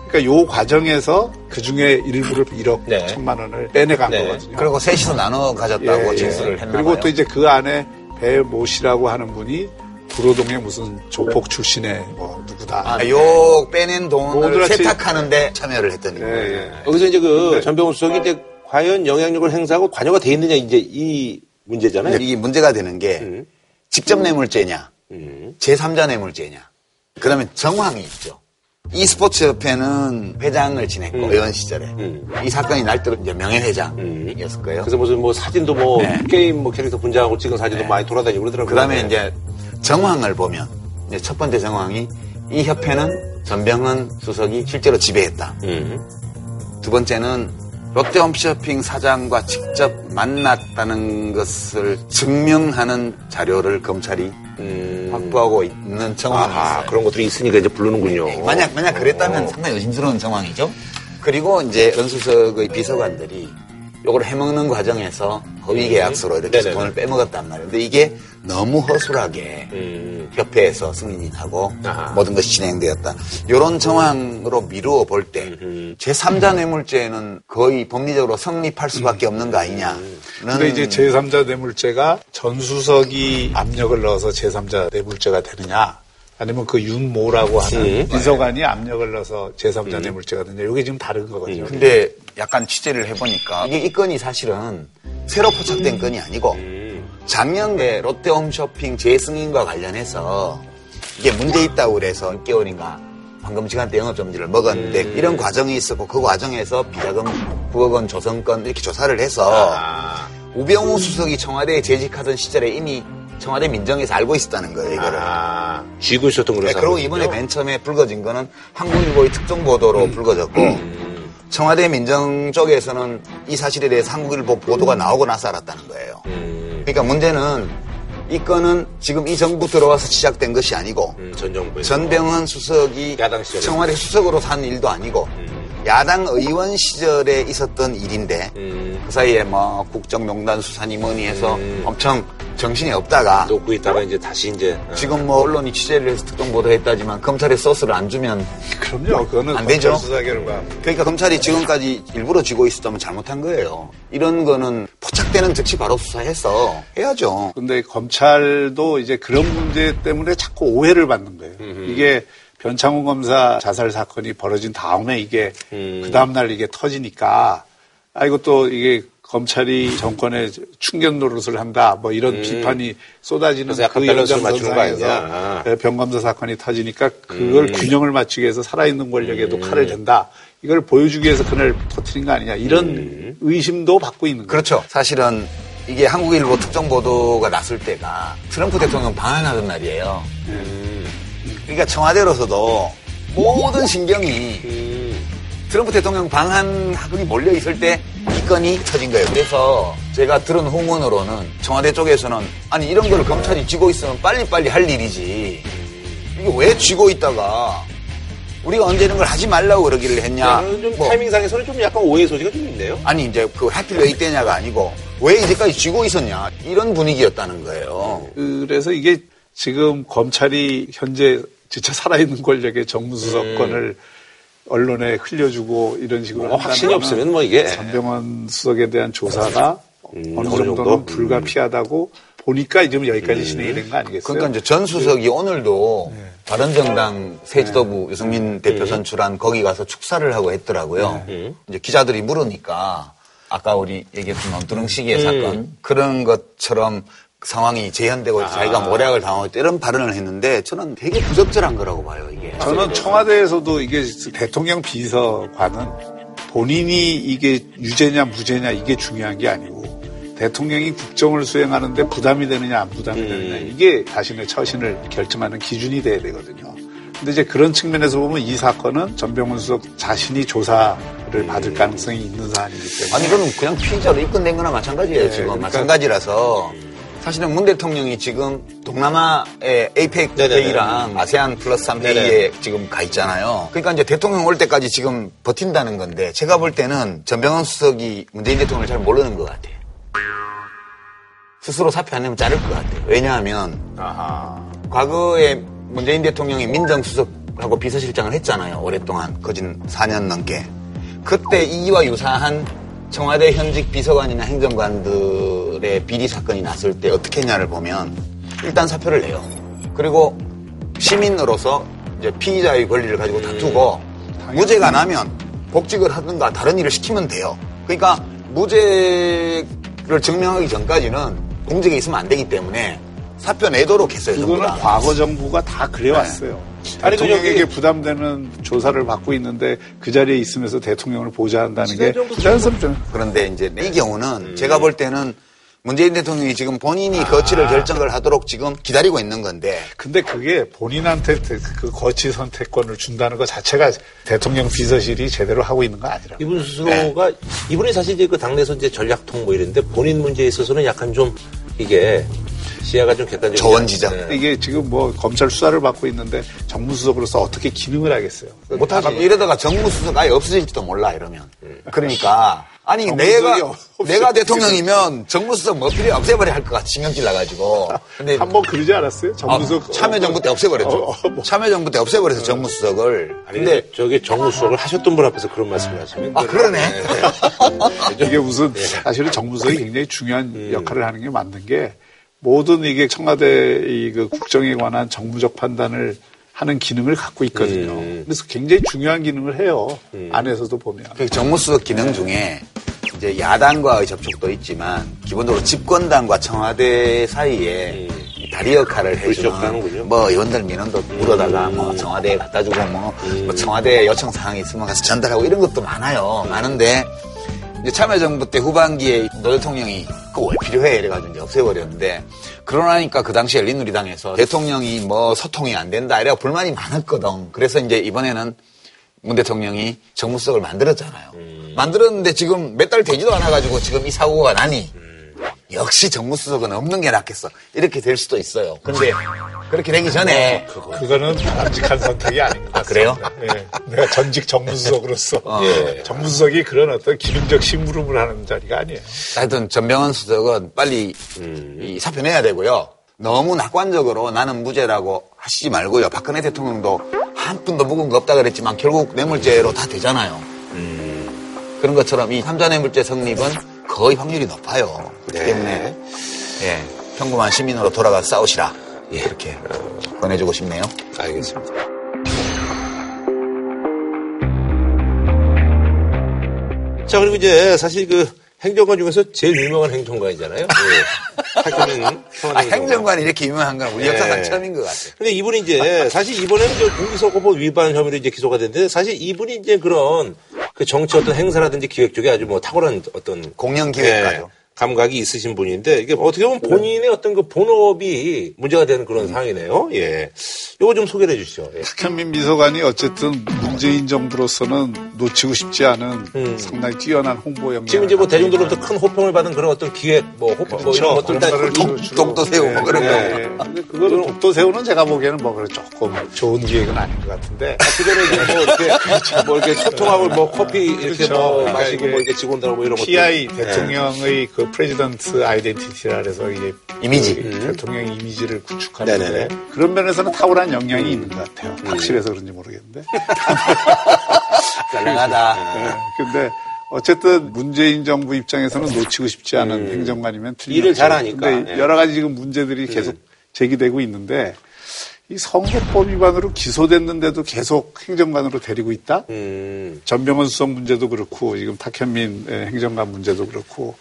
[SPEAKER 4] 그러니까 요 과정에서 그 중에 일부를 1억
[SPEAKER 1] 네.
[SPEAKER 4] 1천만 원을 빼내간
[SPEAKER 1] 네.
[SPEAKER 4] 거거든요.
[SPEAKER 2] 그리고 셋이서 나눠 가졌다고
[SPEAKER 4] 예, 예.
[SPEAKER 2] 진술을 했나
[SPEAKER 4] 그리고
[SPEAKER 2] 봐요.
[SPEAKER 4] 또 이제 그 안에 배모 씨라고 하는 분이 구로동의 무슨 조폭 출신의 뭐 누구다.
[SPEAKER 2] 아, 요 빼낸 돈을 세탁하는데 참여를 했더니
[SPEAKER 4] 예, 예.
[SPEAKER 1] 여기서 이제 그
[SPEAKER 4] 네.
[SPEAKER 1] 전병훈 수석이 이제 과연 영향력을 행사하고 관여가 돼 있느냐 이제 이 문제잖아요.
[SPEAKER 2] 이게 문제가 되는 게
[SPEAKER 1] 음.
[SPEAKER 2] 직접 뇌물죄냐,
[SPEAKER 1] 음.
[SPEAKER 2] 제3자 뇌물죄냐. 그러면 정황이 있죠. E스포츠 협회는 회장을 지냈고
[SPEAKER 1] 음.
[SPEAKER 2] 의원 시절에
[SPEAKER 1] 음.
[SPEAKER 2] 이 사건이 날 때로 이제 명예회장이었을 거예요.
[SPEAKER 1] 그래서 무슨 뭐 사진도 뭐
[SPEAKER 2] 네.
[SPEAKER 1] 게임 뭐 캐릭터 분장하고 찍은 사진도 많이 돌아다니고 그러더라고요.
[SPEAKER 2] 그다음에
[SPEAKER 1] 네.
[SPEAKER 2] 이제 정황을 보면 이제 첫 번째 정황이 이 협회는 전병헌 수석이 실제로 지배했다.
[SPEAKER 1] 음.
[SPEAKER 2] 두 번째는 롯데홈쇼핑 사장과 직접 만났다는 것을 증명하는 자료를 검찰이
[SPEAKER 1] 음.
[SPEAKER 2] 확보하고 있는 정황이 있어요.
[SPEAKER 1] 그런 것들이 있으니까 이제 부르는군요.
[SPEAKER 2] 만약 만약 그랬다면 상당히 의심스러운 정황이죠. 그리고 이제 전 수석의 비서관들이 요걸 해먹는 과정에서 허위 계약서로 이렇게
[SPEAKER 1] 네네네.
[SPEAKER 2] 돈을 빼먹었단 말이에요. 근데 이게 너무 허술하게
[SPEAKER 1] 음.
[SPEAKER 2] 협회에서 승인이 나고
[SPEAKER 1] 아하.
[SPEAKER 2] 모든 것이 진행되었다. 이런 정황으로 미루어 볼때
[SPEAKER 1] 음.
[SPEAKER 2] 제3자 뇌물죄는 거의 법리적으로 성립할 수밖에 없는 거 아니냐.
[SPEAKER 4] 근데 이제 제3자 뇌물죄가 전수석이 압력을 넣어서 제3자 뇌물죄가 되느냐 아니면 그 윤모라고 하는
[SPEAKER 1] 음.
[SPEAKER 4] 비서관이 압력을 넣어서 제3자 뇌물죄가 되느냐 이게 지금 다른 거거든요.
[SPEAKER 2] 근데 약간 취재를 해보니까 이게 이 건이 사실은 새로 포착된 건이 아니고 작년에 롯데홈쇼핑 재승인과 관련해서 이게 문제 있다고 그래서 6개월인가 황금 시간대 영업점지를 먹었는데 이런 과정이 있었고 그 과정에서 비자금 9억 원 조성건 이렇게 조사를 해서 우병우 수석이 청와대에 재직하던 시절에 이미 청와대 민정에서 알고 있었다는 거예요, 이거를.
[SPEAKER 1] 아, 쥐고 있었던 걸로
[SPEAKER 2] 네, 그리고. 이번에 맨 처음에 불거진 거는 한국일보의 특종 보도로 불거졌고 청와대 민정 쪽에서는 이 사실에 대해서 한국일보 보도가 나오고 나서 알았다는 거예요. 그러니까 문제는 이 건은 지금 이 정부 들어와서 시작된 것이 아니고
[SPEAKER 1] 음, 전 정부에서.
[SPEAKER 2] 전병헌 수석이
[SPEAKER 1] 야당 시절에.
[SPEAKER 2] 청와대 수석으로 산 일도 아니고 야당 의원 시절에 있었던 일인데
[SPEAKER 1] 음.
[SPEAKER 2] 그 사이에 뭐 국정농단 수사니 뭐니 해서 엄청 정신이 없다가
[SPEAKER 1] 놓고 있다가 이제 다시 이제. 어.
[SPEAKER 2] 지금 뭐 언론이 취재를 해서 특정 보도했다지만 검찰에 소스를 안 주면
[SPEAKER 4] 그럼요. 그거는
[SPEAKER 2] 안 되죠.
[SPEAKER 4] 수사 결과.
[SPEAKER 2] 그러니까 검찰이 지금까지 일부러 쥐고 있었다면 잘못한 거예요. 이런 거는 포착되는 즉시 바로 수사해서 해야죠.
[SPEAKER 4] 근데 검찰도 이제 그런 문제 때문에 자꾸 오해를 받는 거예요. 이게 변창훈 검사 자살 사건이 벌어진 다음에 이게 그 다음 날 이게 터지니까 아 이거 또 이게 검찰이 정권에 충격 노릇을 한다 뭐 이런 비판이 쏟아지는
[SPEAKER 1] 그 밸런스를 맞추는 거
[SPEAKER 4] 연장선상에서
[SPEAKER 1] 아니냐.
[SPEAKER 4] 네, 변검사 사건이 터지니까 그걸 균형을 맞추기 위해서 살아있는 권력에도 칼을 댄다. 이걸 보여주기 위해서 그날 터트린 거 아니냐 이런 의심도 받고 있는 거예요.
[SPEAKER 2] 그렇죠. 사실은 이게 한국일보 특정 보도가 났을 때가 트럼프 대통령 방한하던 날이에요. 그러니까 청와대로서도 모든 신경이 트럼프 대통령 방한 학원이 몰려 있을 때 이 건이 터진 거예요. 그래서 제가 들은 후문으로는 청와대 쪽에서는 아니 이런 걸 검찰이 쥐고 있으면 빨리빨리 할 일이지. 이게 왜 쥐고 있다가 우리가 언제 이런 걸 하지 말라고 그러기를 했냐.
[SPEAKER 1] 네, 좀
[SPEAKER 2] 뭐.
[SPEAKER 1] 타이밍상에서는 좀 약간 오해 소지가 좀 있네요.
[SPEAKER 2] 아니 이제 그 하필 왜 이때냐가 아니고 왜 이제까지 쥐고 있었냐 이런 분위기였다는 거예요.
[SPEAKER 4] 그래서 이게 지금 검찰이 현재 진짜 살아있는 권력의 정무수석권을 언론에 흘려주고 이런 식으로
[SPEAKER 1] 뭐 확신이 없으면 뭐 이게.
[SPEAKER 4] 전병헌 수석에 대한 조사가 어느
[SPEAKER 1] 어느
[SPEAKER 4] 정도는
[SPEAKER 1] 정도? 음.
[SPEAKER 4] 불가피하다고 보니까 지금 여기까지 진행이 된 거 아니겠어요?
[SPEAKER 2] 그러니까 이제 전 수석이 오늘도 바른정당 새 지도부 유승민 대표 선출한 거기 가서 축사를 하고 했더라고요. 이제 기자들이 물으니까 아까 우리 얘기했던 논두렁 시기의 사건 그런 것처럼 상황이 재현되고 자기가 모략을 당하고 있다 이런 발언을 했는데 저는 되게 부적절한 거라고 봐요 이게.
[SPEAKER 4] 저는 청와대에서도 이게 대통령 비서관은 본인이 이게 유죄냐 무죄냐 이게 중요한 게 아니고 대통령이 국정을 수행하는데 부담이 되느냐 안 부담이 되느냐 이게 자신의 처신을 결정하는 기준이 돼야 되거든요. 근데 이제 그런 측면에서 보면 이 사건은 전병훈 수석 자신이 조사를 받을 가능성이 있는 사안이기 때문에.
[SPEAKER 2] 아니 그럼 그냥 피의자로 입건된 거나 마찬가지예요
[SPEAKER 4] 네,
[SPEAKER 2] 지금.
[SPEAKER 4] 그러니까-
[SPEAKER 2] 마찬가지라서 사실은 문 대통령이 지금 동남아의 에이펙. 회의랑 아세안 플러스 3
[SPEAKER 1] 네네.
[SPEAKER 2] 회의에 지금 가 있잖아요. 그러니까 이제 대통령 올 때까지 지금 버틴다는 건데 제가 볼 때는 전병헌 수석이 문재인 대통령을 잘 모르는 것 같아요. 스스로 사표 안 내면 자를 것 같아요. 왜냐하면 과거에 문재인 대통령이 민정수석하고 비서실장을 했잖아요. 오랫동안 거진 4년 넘게. 그때 이와 유사한 청와대 현직 비서관이나 행정관들의 비리 사건이 났을 때 어떻게 했냐를 보면 일단 사표를 내요. 그리고 시민으로서 이제 피의자의 권리를 가지고 다투고 무죄가 나면 복직을 하든가 다른 일을 시키면 돼요. 그러니까 무죄를 증명하기 전까지는 공직에 있으면 안 되기 때문에 사표 내도록 했어요.
[SPEAKER 4] 그거는
[SPEAKER 2] 다.
[SPEAKER 4] 과거 정부가 다 그래왔어요.
[SPEAKER 1] 그
[SPEAKER 4] 대통령에게 부담되는 조사를 받고 있는데 그 자리에 있으면서 대통령을 보좌한다는 게 자연스럽죠.
[SPEAKER 2] 그런데 이제 이 경우는
[SPEAKER 1] 음.
[SPEAKER 2] 제가 볼 때는 문재인 대통령이 지금 본인이 거취를
[SPEAKER 1] 아.
[SPEAKER 2] 결정을 하도록 지금 기다리고 있는 건데
[SPEAKER 4] 근데 그게 본인한테 그 거치 선택권을 준다는 것 자체가 대통령 비서실이 제대로 하고 있는 거 아니라.
[SPEAKER 1] 이분 스스로가 이분이 사실 이제 그 당내에서 이제 전략통 뭐 이런데 본인 문제에 있어서는 약간 좀 이게 시야가 좀 객관적인
[SPEAKER 2] 저원지장.
[SPEAKER 1] 네.
[SPEAKER 4] 이게 지금 뭐 검찰 수사를 받고 있는데 정무수석으로서 어떻게 기능을 하겠어요?
[SPEAKER 2] 못하지. 이러다가 정무수석 아예 없어질지도 몰라 이러면.
[SPEAKER 1] 음.
[SPEAKER 2] 그러니까 아니 내가
[SPEAKER 4] 없-
[SPEAKER 2] 내가 대통령이면 정무수석 뭐 필요 없애버려 할 것 같아 신경질 나가지고. 근데
[SPEAKER 4] 한번 그러지 않았어요? 정무수석
[SPEAKER 2] 어, 참여정부 때 없애버렸죠.
[SPEAKER 4] 어, 어, 뭐.
[SPEAKER 2] 참여정부 때 없애버려서 정무수석을.
[SPEAKER 1] 아니,
[SPEAKER 2] 근데
[SPEAKER 1] 저게 정무수석을 하셨던 분 앞에서 그런 말씀을 하시면.
[SPEAKER 2] 아 그러네.
[SPEAKER 4] 이게 무슨 사실은 정무수석이 굉장히 중요한 역할을 하는 게 맞는 게 모든 이게 청와대 이그 국정에 관한 정무적 판단을 하는 기능을 갖고 있거든요. 그래서 굉장히 중요한 기능을 해요. 안에서도 보면.
[SPEAKER 2] 그 정무수석 기능 중에 이제 야당과의 접촉도 있지만 기본적으로 집권당과 청와대 사이에 이 다리 역할을 해주는
[SPEAKER 1] 하는군요.
[SPEAKER 2] 뭐 의원들 민원도 물어다가 뭐 청와대에 갖다 주고 뭐, 뭐 청와대 요청 사항이 있으면 가서 전달하고 이런 것도 많아요. 많은데 이제 참여정부 때 후반기에 노 대통령이 왜 필요해 이래가지고 이제 없애버렸는데 그러나니까 그 당시 열린우리당에서 대통령이 뭐 소통이 안 된다 이래가 불만이 많았거든. 그래서 이제 이번에는 문 대통령이 정무수석을 만들었잖아요. 만들었는데 지금 몇 달 되지도 않아가지고 지금 이 사고가 나니 역시 정무수석은 없는 게 낫겠어. 이렇게 될 수도 있어요. 근데 그렇게 되기 전에
[SPEAKER 4] 그거는 바람직한 선택이 아닌 것 같습니다.
[SPEAKER 2] 그래요?
[SPEAKER 4] 예. 내가 전직 정무수석으로서
[SPEAKER 2] 예.
[SPEAKER 4] 정무수석이 그런 어떤 기능적 심부름을 하는 자리가 아니에요.
[SPEAKER 2] 하여튼 전병헌 수석은 빨리
[SPEAKER 1] 음.
[SPEAKER 2] 이 사표 내야 되고요. 너무 낙관적으로 나는 무죄라고 하시지 말고요. 박근혜 대통령도 한 푼도 묵은 거 없다 그랬지만 결국 뇌물죄로 다 되잖아요.
[SPEAKER 1] 음.
[SPEAKER 2] 그런 것처럼 이 삼자 뇌물죄 성립은 거의 확률이 높아요. 그렇기
[SPEAKER 1] 네.
[SPEAKER 2] 때문에 예, 평범한 시민으로 돌아가 싸우시라. 예, 이렇게 보내주고 싶네요.
[SPEAKER 1] 알겠습니다. 자, 그리고 이제 사실 그 행정관 중에서 제일 유명한 행정관이잖아요. 예. 박근혜는
[SPEAKER 2] 아, 행정관이 이렇게 유명한 건 우리
[SPEAKER 1] 네.
[SPEAKER 2] 역사상 처음인 것 같아요.
[SPEAKER 1] 근데 이분이 이제 사실 이번에는 저 공기소고법 위반 혐의로 이제 기소가 됐는데 사실 이분이 이제 그런 그 정치 어떤 행사라든지 기획 쪽에 아주 뭐 탁월한 어떤
[SPEAKER 2] 공영 기획가죠.
[SPEAKER 1] 예, 감각이 있으신 분인데 이게 어떻게 보면 본인의 어떤 그 본업이 문제가 되는 그런 상황이네요. 예. 요거 좀 소개를 해 주시죠. 예.
[SPEAKER 4] 탁현민 비서관이 어쨌든 문재인 정부로서는 놓치고 싶지 않은 상당히 뛰어난 홍보 역량.
[SPEAKER 1] 음. 지금 이제 뭐 대중들로부터 큰 호평을 받은 그런 어떤 기획 뭐 호평 뭐 이런 것들 다
[SPEAKER 2] 독도 세우고 뭐 그런 거.
[SPEAKER 4] 네. 그거는 독도 세우는 제가 보기에는 뭐 그래 조금 좋은 기획은 아닌 것 같은데.
[SPEAKER 1] 그 전에 이제 뭐 이렇게 뭐 이렇게 소통하고 뭐 커피 이렇게
[SPEAKER 4] 그렇죠.
[SPEAKER 1] 뭐
[SPEAKER 4] 그러니까
[SPEAKER 1] 마시고 뭐 이렇게 직원들하고 뭐 이런 것들.
[SPEAKER 4] PI
[SPEAKER 1] 예.
[SPEAKER 4] 대통령의 그 President Identity라 해서 이게
[SPEAKER 2] 이미지.
[SPEAKER 4] 그 대통령 이미지를 구축하는데. 그런 면에서는 탁월한 역량이 있는 것 같아요. 확실해서 그런지 모르겠는데.
[SPEAKER 2] 훌륭하다.
[SPEAKER 4] 네. 근데 어쨌든 문재인 정부 입장에서는 놓치고 싶지 않은 행정관이면 틀림없죠.
[SPEAKER 1] 음. 일을 잘하니까.
[SPEAKER 4] 근데
[SPEAKER 1] 네.
[SPEAKER 4] 여러 가지 지금 문제들이 계속 제기되고 있는데 이 선거법 위반으로 기소됐는데도 계속 행정관으로 데리고 있다?
[SPEAKER 1] 음.
[SPEAKER 4] 전병헌 수석 문제도 그렇고 지금 탁현민 예, 행정관 문제도 그렇고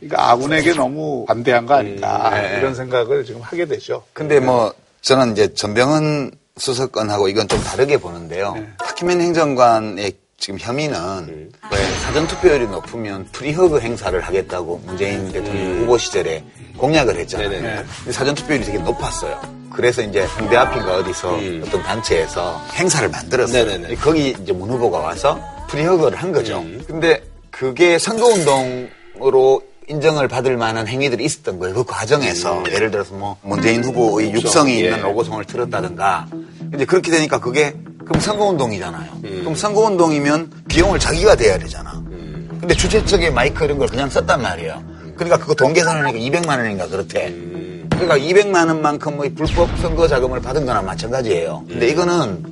[SPEAKER 4] 그러니까 아군에게 너무 반대한 거 아닌가
[SPEAKER 2] 네.
[SPEAKER 4] 이런 생각을 지금 하게 되죠.
[SPEAKER 2] 근데 뭐 저는 이제 전병헌 수석건하고 이건 좀 다르게 보는데요.
[SPEAKER 4] 네.
[SPEAKER 2] 박희민 행정관의 지금 혐의는 왜 사전 투표율이 높으면 프리허그 행사를 하겠다고 문재인 대통령 후보 시절에 공약을 했잖아요. 근데 사전 투표율이 되게 높았어요. 그래서 이제 홍대 앞인가 어디서 어떤 단체에서 행사를 만들었어요.
[SPEAKER 1] 네네네.
[SPEAKER 2] 거기 이제 문 후보가 와서 프리허그를 한 거죠. 근데 그게 선거운동으로 인정을 받을 만한 행위들이 있었던 거예요. 그 과정에서 예를 들어서 뭐 문재인 후보의 육성이 있는
[SPEAKER 1] 예.
[SPEAKER 2] 로고송을 틀었다든가 이제 그렇게 되니까 그게 그럼 선거운동이잖아요. 그럼 선거운동이면 비용을 자기가 대야 되잖아. 근데 주최 측의 마이크 이런 걸 그냥 썼단 말이에요. 그러니까 그거 돈 계산하니까 200만 원인가 그렇대. 그러니까 200만 원만큼의 불법 선거 자금을 받은 거나 마찬가지예요. 근데 이거는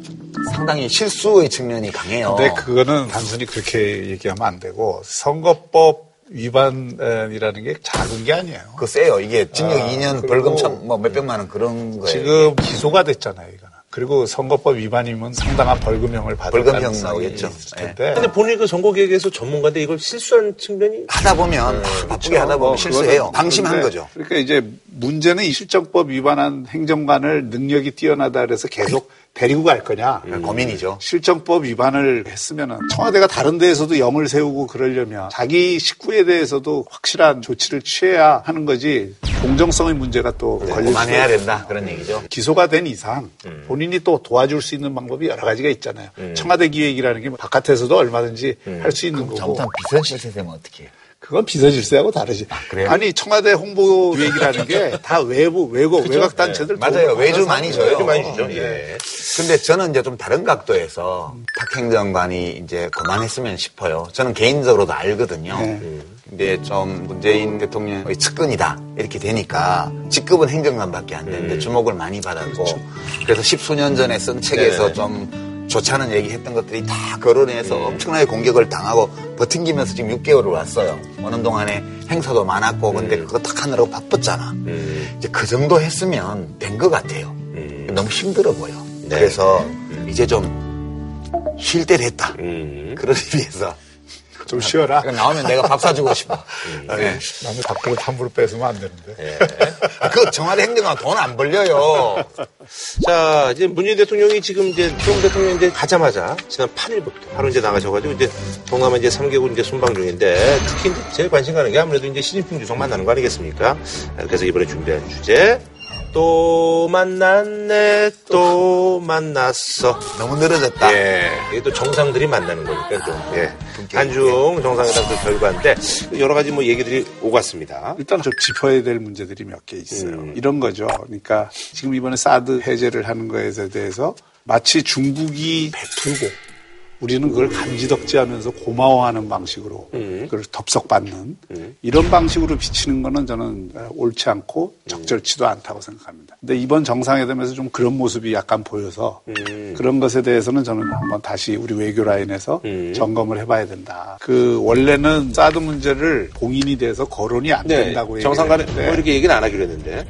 [SPEAKER 2] 상당히 실수의 측면이 강해요.
[SPEAKER 4] 근데 그거는 단순히 그렇게 얘기하면 안 되고 선거법 위반이라는 게 작은 게 아니에요.
[SPEAKER 2] 그거 세요. 이게 징역
[SPEAKER 4] 아,
[SPEAKER 2] 2년
[SPEAKER 4] 그리고
[SPEAKER 2] 벌금 천, 뭐 몇백만 원 그런 거예요.
[SPEAKER 4] 지금 기소가 됐잖아요, 이거는. 그리고 선거법 위반이면 상당한 벌금형을 받을
[SPEAKER 2] 벌금형
[SPEAKER 4] 가능성이
[SPEAKER 2] 나오겠죠. 예.
[SPEAKER 4] 있을 텐데.
[SPEAKER 1] 근데 본인이 그 선거기획에서 전문가인데 이걸 실수한 측면이
[SPEAKER 2] 하다 보면 바쁘게 하다 보면
[SPEAKER 4] 뭐
[SPEAKER 2] 실수해요. 방심한 거죠.
[SPEAKER 4] 그러니까 이제 문제는 이 실정법 위반한 행정관을 능력이 뛰어나다 그래서 계속 데리고 갈 거냐.
[SPEAKER 2] 고민이죠.
[SPEAKER 4] 실정법 위반을 했으면은 청와대가 다른 데에서도 영을 세우고 그러려면 자기 식구에 대해서도 확실한 조치를 취해야 하는 거지 공정성의 문제가 또 걸릴 수
[SPEAKER 2] 네, 그만해야 된다. 그런 얘기죠.
[SPEAKER 4] 기소가 된 이상
[SPEAKER 2] 음.
[SPEAKER 4] 본인이 또 도와줄 수 있는 방법이 여러 가지가 있잖아요. 청와대 기획이라는 게 바깥에서도 얼마든지 할 수 있는 거고.
[SPEAKER 2] 음. 잘못하면 비선 실세 되면 어떻게 해요?
[SPEAKER 4] 그건 비서질서하고 다르지.
[SPEAKER 2] 그래요?
[SPEAKER 4] 아니 청와대 홍보 기획이라는 게 다 외부 외국 외곽 단체들
[SPEAKER 2] 맞아요.
[SPEAKER 4] 도움을
[SPEAKER 2] 외주 많이
[SPEAKER 4] 줘요.
[SPEAKER 1] 좀 많이 주죠. 예.
[SPEAKER 2] 근데 저는 이제 좀 다른 각도에서 탁 행정관이 이제 그만했으면 싶어요. 저는 개인적으로도 알거든요.
[SPEAKER 4] 네.
[SPEAKER 2] 근데 좀 문재인 대통령의 측근이다 이렇게 되니까 직급은 행정관밖에 안 되는데 주목을 많이 받았고 그래서 십수년 전에 쓴 책에서
[SPEAKER 1] 네네.
[SPEAKER 2] 좀 좋지 않은 얘기 했던 것들이 다 거론해서 엄청나게 공격을 당하고 버팅기면서 지금 6개월을 왔어요. 오는 동안에 행사도 많았고 근데 그거 딱 하느라고 바빴잖아. 이제 그 정도 했으면 된 것 같아요. 너무 힘들어 보여. 그래서 이제 좀 쉴 때 됐다. 그러기 위해서
[SPEAKER 4] 좀 쉬어라.
[SPEAKER 2] 그러니까 나오면 내가 밥 사주고 싶어. 네.
[SPEAKER 4] 남의 밥그릇 함부로 뺏으면 안 되는데.
[SPEAKER 2] 예. 그 청와대 행정관 돈 안 벌려요.
[SPEAKER 1] 자, 이제 문재인 대통령이 지금 이제 트럼프 대통령이 이제 가자마자 지난 8일부터 바로 이제 나가셔가지고 이제 동남아 이제 3개국 이제 순방 중인데 특히 이제 제일 관심 가는 게 아무래도 이제 시진핑 주석 만나는 거 아니겠습니까? 그래서 이번에 준비한 주제 또 만났네 또 만났어.
[SPEAKER 2] 너무 늘어졌다.
[SPEAKER 1] 예, 이게 또 정상들이 만나는 거니까 좀 예. 한중 정상회담 그 결과인데 여러 가지 뭐 얘기들이 오갔습니다.
[SPEAKER 4] 일단 좀 짚어야 될 문제들이 몇 개 있어요.
[SPEAKER 1] 음.
[SPEAKER 4] 이런 거죠. 그러니까 지금 이번에 사드 해제를 하는 거에 대해서 마치 중국이 베풀고 우리는 그걸 간지덕지하면서 고마워하는 방식으로
[SPEAKER 1] 음.
[SPEAKER 4] 그걸 덥석받는 이런 방식으로 비치는 거는 저는 옳지 않고
[SPEAKER 1] 음.
[SPEAKER 4] 적절치도 않다고 생각합니다. 근데 이번 정상회담에서 좀 그런 모습이 약간 보여서
[SPEAKER 1] 음.
[SPEAKER 4] 그런 것에 대해서는 저는 한번 다시 우리 외교 라인에서
[SPEAKER 1] 음.
[SPEAKER 4] 점검을 해봐야 된다. 그 원래는 사드 문제를 봉인이 돼서 거론이 안
[SPEAKER 1] 네,
[SPEAKER 4] 된다고
[SPEAKER 1] 정상 간에
[SPEAKER 4] 얘기했는데
[SPEAKER 1] 뭐 이렇게 얘기는 안 하기로 했는데.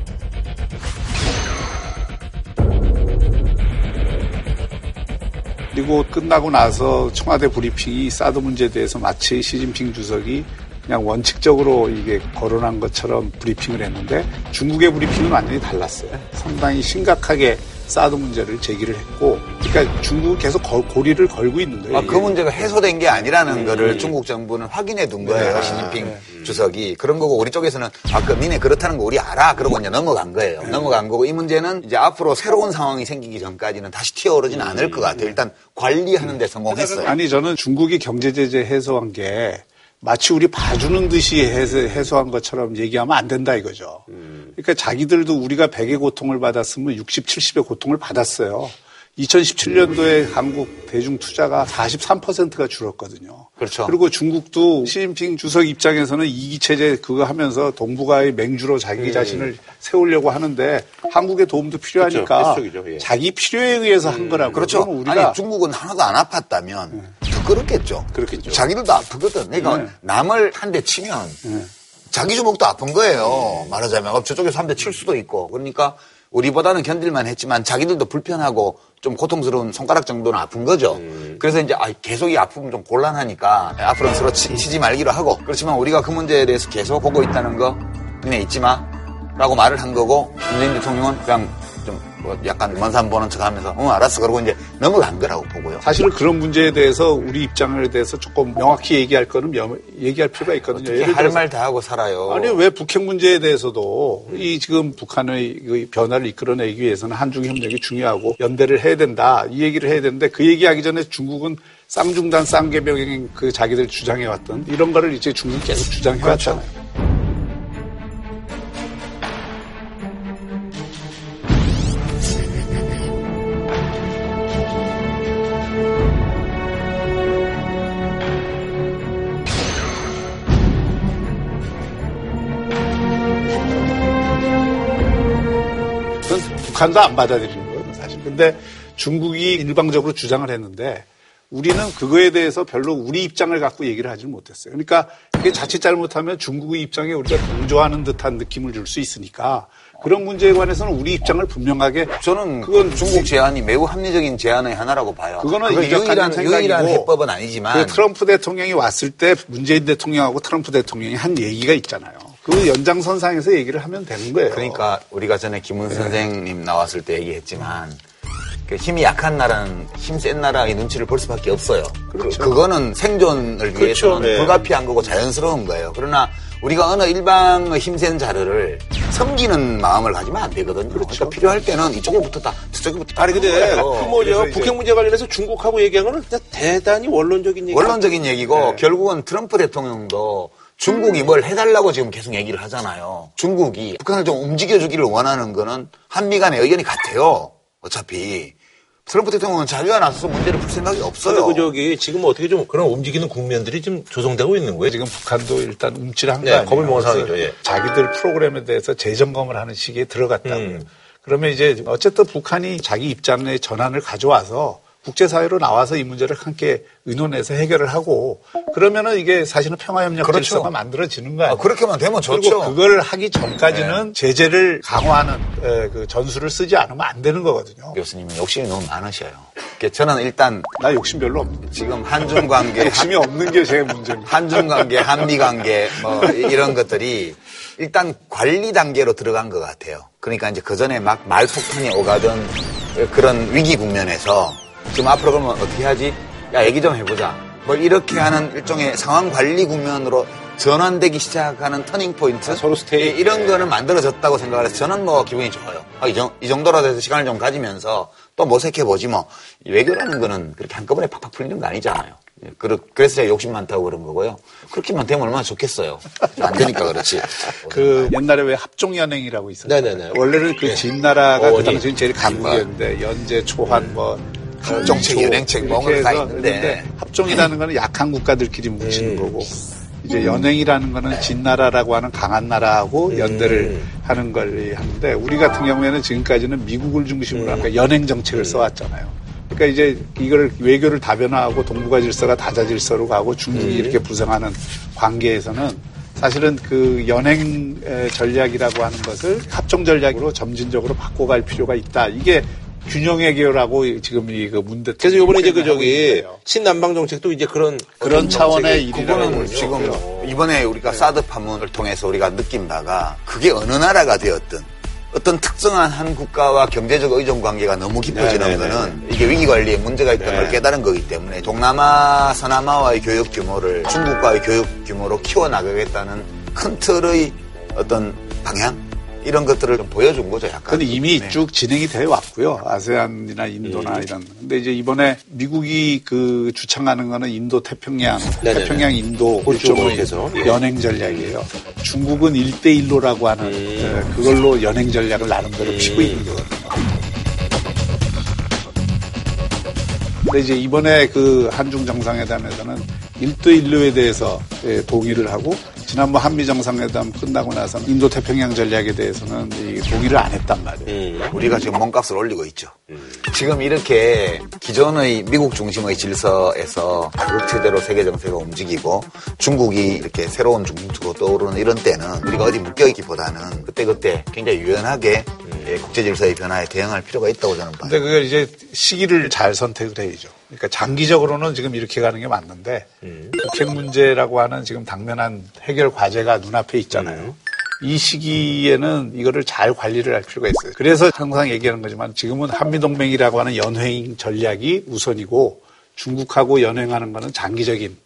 [SPEAKER 4] 그리고 끝나고 나서 청와대 브리핑이 사드 문제에 대해서 마치 시진핑 주석이 그냥 원칙적으로 이게 거론한 것처럼 브리핑을 했는데 중국의 브리핑은 완전히 달랐어요. 상당히 심각하게 사드 문제를 제기를 했고, 그러니까 중국은 계속 거- 고리를 걸고 있는 거예요.
[SPEAKER 2] 아, 그. 문제가 해소된 게 아니라는
[SPEAKER 1] 음.
[SPEAKER 2] 거를 중국 정부는 확인해 둔 거예요.
[SPEAKER 4] 네.
[SPEAKER 2] 시진핑
[SPEAKER 4] 네.
[SPEAKER 2] 주석이. 그런 거고 우리 쪽에서는 아, 그 니네 그렇다는 거 우리 알아. 그러고 이제 넘어간 거예요.
[SPEAKER 4] 네.
[SPEAKER 2] 넘어간 거고 이 문제는 이제 앞으로 새로운 상황이 생기기 전까지는 다시 튀어오르지는 않을 것 같아요. 일단 관리하는 데 성공했어요.
[SPEAKER 4] 아니 저는 중국이 경제 제재 해소한 게 마치 우리 봐주는 듯이 해소, 해소 한 것처럼 얘기하면 안 된다 이거죠. 그러니까 자기들도 우리가 100의 고통을 받았으면 60, 70의 고통을 받았어요. 2017년도에 한국 대중 투자가 43%가 줄었거든요.
[SPEAKER 2] 그렇죠.
[SPEAKER 4] 그리고 중국도 시진핑 주석 입장에서는 이기 체제 그거 하면서 동북아의 맹주로 자기 자신을 세우려고 하는데 한국의 도움도 필요하니까
[SPEAKER 1] 그렇죠. 예.
[SPEAKER 4] 자기 필요에 의해서 한 거라고.
[SPEAKER 2] 그렇죠.
[SPEAKER 4] 우리가
[SPEAKER 2] 아니 중국은 하나도 안 아팠다면 더 그렇겠죠.
[SPEAKER 1] 그렇겠죠.
[SPEAKER 2] 자기들도 아프거든. 그러니까
[SPEAKER 4] 네.
[SPEAKER 2] 남을 한 대 치면 자기 주먹도 아픈 거예요. 말하자면 어, 저쪽에서 한 대 칠 수도 있고. 그러니까 우리보다는 견딜만 했지만 자기들도 불편하고 좀 고통스러운 손가락 정도는 아픈 거죠. 그래서 이제 아, 계속 이 아픔은 좀 곤란하니까 앞으로는 서로 치, 지 말기로 하고 그렇지만 우리가 그 문제에 대해서 계속 보고 있다는 거 니네 잊지 마 라고 말을 한 거고 문재인 대통령은 그냥 좀 뭐 약간 먼산 보는 척 하면서 응 알았어 그러고 이제 넘어간 거라고 보고요.
[SPEAKER 4] 사실은 그런 문제에 대해서 우리 입장에 대해서 조금 명확히 얘기할 거는 명- 얘기할 필요가 있거든요.
[SPEAKER 2] 할 말 다 하고 살아요.
[SPEAKER 4] 아니 왜 북핵 문제에 대해서도 이 지금 북한의 그 변화를 이끌어내기 위해서는 한중 협력이 중요하고 연대를 해야 된다 이 얘기를 해야 되는데 그 얘기하기 전에 중국은 쌍중단 쌍개병 그 자기들 주장해 왔던 이런 거를 이제 중국이 계속 주장해 왔잖아요. 그건 북한도 안 받아들이는 거거든 사실. 근데 중국이 일방적으로 주장을 했는데 우리는 그거에 대해서 별로 우리 입장을 갖고 얘기를 하지 못했어요. 그러니까 그게 자칫 잘못하면 중국의 입장에 우리가 동조하는 듯한 느낌을 줄 수 있으니까 그런 문제에 관해서는 우리 입장을 분명하게
[SPEAKER 2] 저는
[SPEAKER 4] 그건
[SPEAKER 2] 중국 제안이 매우 합리적인 제안의 하나라고 봐요.
[SPEAKER 4] 그거는
[SPEAKER 2] 유일한, 유일한 해법은 아니지만
[SPEAKER 4] 그 트럼프 대통령이 왔을 때 문재인 대통령하고 트럼프 대통령이 한 얘기가 있잖아요. 그 연장선상에서 얘기를 하면 되는 거예요.
[SPEAKER 2] 그러니까 우리가 전에 김은 선생님 나왔을 때 얘기했지만 그 힘이 약한 나라는 힘 센 나라의 눈치를 볼 수밖에 없어요.
[SPEAKER 4] 그렇죠.
[SPEAKER 2] 그, 거는 생존을 위해서는
[SPEAKER 1] 네.
[SPEAKER 2] 불가피한 거고 자연스러운 거예요. 그러나 우리가 어느 일방의 힘센 자료를 섬기는 마음을 가지면 안 되거든요. 그러니까 필요할 때는 이쪽에 붙었다, 저쪽에 붙었다.
[SPEAKER 1] 아니 근데 그 뭐죠
[SPEAKER 4] 그래서 이제-
[SPEAKER 1] 북핵 문제 관련해서 중국하고 얘기한 거는 대단히 원론적인 얘기.
[SPEAKER 2] 원론적인 얘기고
[SPEAKER 1] 네.
[SPEAKER 2] 결국은 트럼프 대통령도 중국이 뭘 해달라고 지금 계속 얘기를 하잖아요. 중국이 북한을 좀 움직여주기를 원하는 거는 한미 간의 의견이 같아요. 어차피. 트럼프 대통령은 자기가 나서서 문제를 풀 생각이 없어요.
[SPEAKER 1] 그 저기 지금 어떻게 좀 그런 움직이는 국면들이 좀 조성되고 있는 거예요?
[SPEAKER 4] 지금 북한도 일단 움찔한
[SPEAKER 1] 네,
[SPEAKER 4] 거 아니에요?
[SPEAKER 1] 겁을 먹은 상황이죠, 예.
[SPEAKER 4] 자기들 프로그램에 대해서 재점검을 하는 시기에 들어갔다고요.
[SPEAKER 1] 음.
[SPEAKER 4] 그러면 이제 어쨌든 북한이 자기 입장의 전환을 가져와서 국제사회로 나와서 이 문제를 함께 의논해서 해결을 하고 그러면은 이게 사실은 평화협력
[SPEAKER 2] 그렇죠.
[SPEAKER 4] 질서가 만들어지는 거 아니에요?
[SPEAKER 2] 아, 그렇게만 되면
[SPEAKER 4] 그리고
[SPEAKER 2] 좋죠.
[SPEAKER 4] 그걸 하기 전까지는 제재를 강화하는 에, 그 전술을 쓰지 않으면 안 되는 거거든요.
[SPEAKER 2] 교수님은 욕심이 너무 많으셔요. 저는 일단
[SPEAKER 4] 나 욕심 별로 없는데.
[SPEAKER 2] 지금 한중 관계,
[SPEAKER 4] 욕심이 없는 게 제 문제입니다.
[SPEAKER 2] 한중 관계, 한미 관계 뭐 이런 것들이 일단 관리 단계로 들어간 것 같아요. 그러니까 이제 그 전에 막 말폭탄이 오가던 그런 위기 국면에서 지금 앞으로 그러면 어떻게 하지? 야 얘기 좀 해보자. 뭐 이렇게 하는 일종의 상황 관리 국면으로 전환되기 시작하는 터닝 포인트
[SPEAKER 1] 서로 스테이.
[SPEAKER 2] 예, 이런 거는 만들어졌다고 생각을 해서 저는 뭐 기분이 좋아요. 아, 이, 정, 이 정도라도 해서 시간을 좀 가지면서 또 모색해 보지 뭐 외교라는 거는 그렇게 한꺼번에 팍팍 풀리는 거 아니잖아요. 예, 그러- 그래서 제가 욕심 많다고 그런 거고요. 그렇게만 되면 얼마나 좋겠어요. 안 되니까 그렇지.
[SPEAKER 4] 그 옛날에 왜 합종연행이라고 있었잖아요.
[SPEAKER 1] 네네네.
[SPEAKER 4] 원래는 그
[SPEAKER 1] 네.
[SPEAKER 4] 진나라가 그
[SPEAKER 1] 어원이.
[SPEAKER 4] 당시엔 제일 강국이었는데 연재, 초한 뭐
[SPEAKER 2] 합종책,
[SPEAKER 4] 조,
[SPEAKER 2] 연행책 뭐
[SPEAKER 4] 이렇게
[SPEAKER 2] 다 있는데.
[SPEAKER 4] 합종이라는 거는 약한 국가들끼리 뭉치는
[SPEAKER 1] 음.
[SPEAKER 4] 거고 이제 연행이라는 거는 진나라라고 하는 강한 나라하고
[SPEAKER 1] 음.
[SPEAKER 4] 연대를 하는 걸 하는데 우리 같은 경우에는 지금까지는 미국을 중심으로
[SPEAKER 1] 음.
[SPEAKER 4] 하니까 연행 정책을 써왔잖아요. 그러니까 이제 이걸 외교를 다변화하고 동북아 질서가 다자 질서로 가고 중국이
[SPEAKER 1] 음.
[SPEAKER 4] 이렇게 부상하는 관계에서는 사실은 그 연행 에, 전략이라고 하는 것을 합종 전략으로 점진적으로 바꿔갈 필요가 있다. 이게 균형의 개요라고 지금 이 그 문대
[SPEAKER 1] 그래서 이번에 이제 그 저기. 친남방 정책도 이제 그런
[SPEAKER 4] 그런
[SPEAKER 1] 어떤
[SPEAKER 4] 차원의
[SPEAKER 2] 그거는. 지금 이번에 우리가 사드 파문을 통해서 우리가 느낀 바가 그게 어느 나라가 되었든 어떤 특정한 한 국가와 경제적 의존 관계가 너무 깊어지는
[SPEAKER 1] 네네네.
[SPEAKER 2] 거는 이게 위기 관리에 문제가 있다는
[SPEAKER 1] 네.
[SPEAKER 2] 걸 깨달은 거기 때문에 동남아, 서남아와의 교육 규모를 중국과의 교육 규모로 키워나가겠다는 큰 틀의 어떤 방향 이런 것들을 좀 보여준 거죠, 약간.
[SPEAKER 4] 근데 이미
[SPEAKER 2] 네.
[SPEAKER 4] 쭉 진행이 되어 왔고요. 아세안이나 인도나
[SPEAKER 1] 음.
[SPEAKER 4] 이런. 근데 이제 이번에 미국이 그 주창하는 거는 인도 태평양,
[SPEAKER 1] 네네네.
[SPEAKER 4] 태평양 인도 일종의
[SPEAKER 1] 예.
[SPEAKER 4] 연행 전략이에요. 중국은 1대1로라고 하는
[SPEAKER 1] 음.
[SPEAKER 4] 에, 그걸로 연행 전략을 나름대로 피고 있는 거거든요. 근데 이제 이번에 그 한중 정상회담에서는 1대1로에 대해서 예, 동의를 하고 지난번 한미 정상회담 끝나고 나서는 인도 태평양 전략에 대해서는 이 동의를 안 했단 말이에요.
[SPEAKER 1] 음.
[SPEAKER 2] 우리가 지금 몸값을 올리고 있죠. 지금 이렇게 기존의 미국 중심의 질서에서 자극체대로 세계 정세가 움직이고 중국이 이렇게 새로운 중심축으로 떠오르는 이런 때는 우리가 어디 묶여있기보다는 그때그때 굉장히 유연하게 예, 국제 질서의 변화에 대응할 필요가 있다고 저는 봐요.
[SPEAKER 4] 근데 그걸 이제 시기를 잘 선택을 해야죠. 그러니까 장기적으로는 지금 이렇게 가는 게 맞는데 북핵 문제라고 하는 지금 당면한 해결 과제가 눈앞에 있잖아요. 이 시기에는 이거를 잘 관리를 할 필요가 있어요. 그래서 항상 얘기하는 거지만 지금은 한미동맹이라고 하는 연행 전략이 우선이고 중국하고 연행하는 거는 장기적인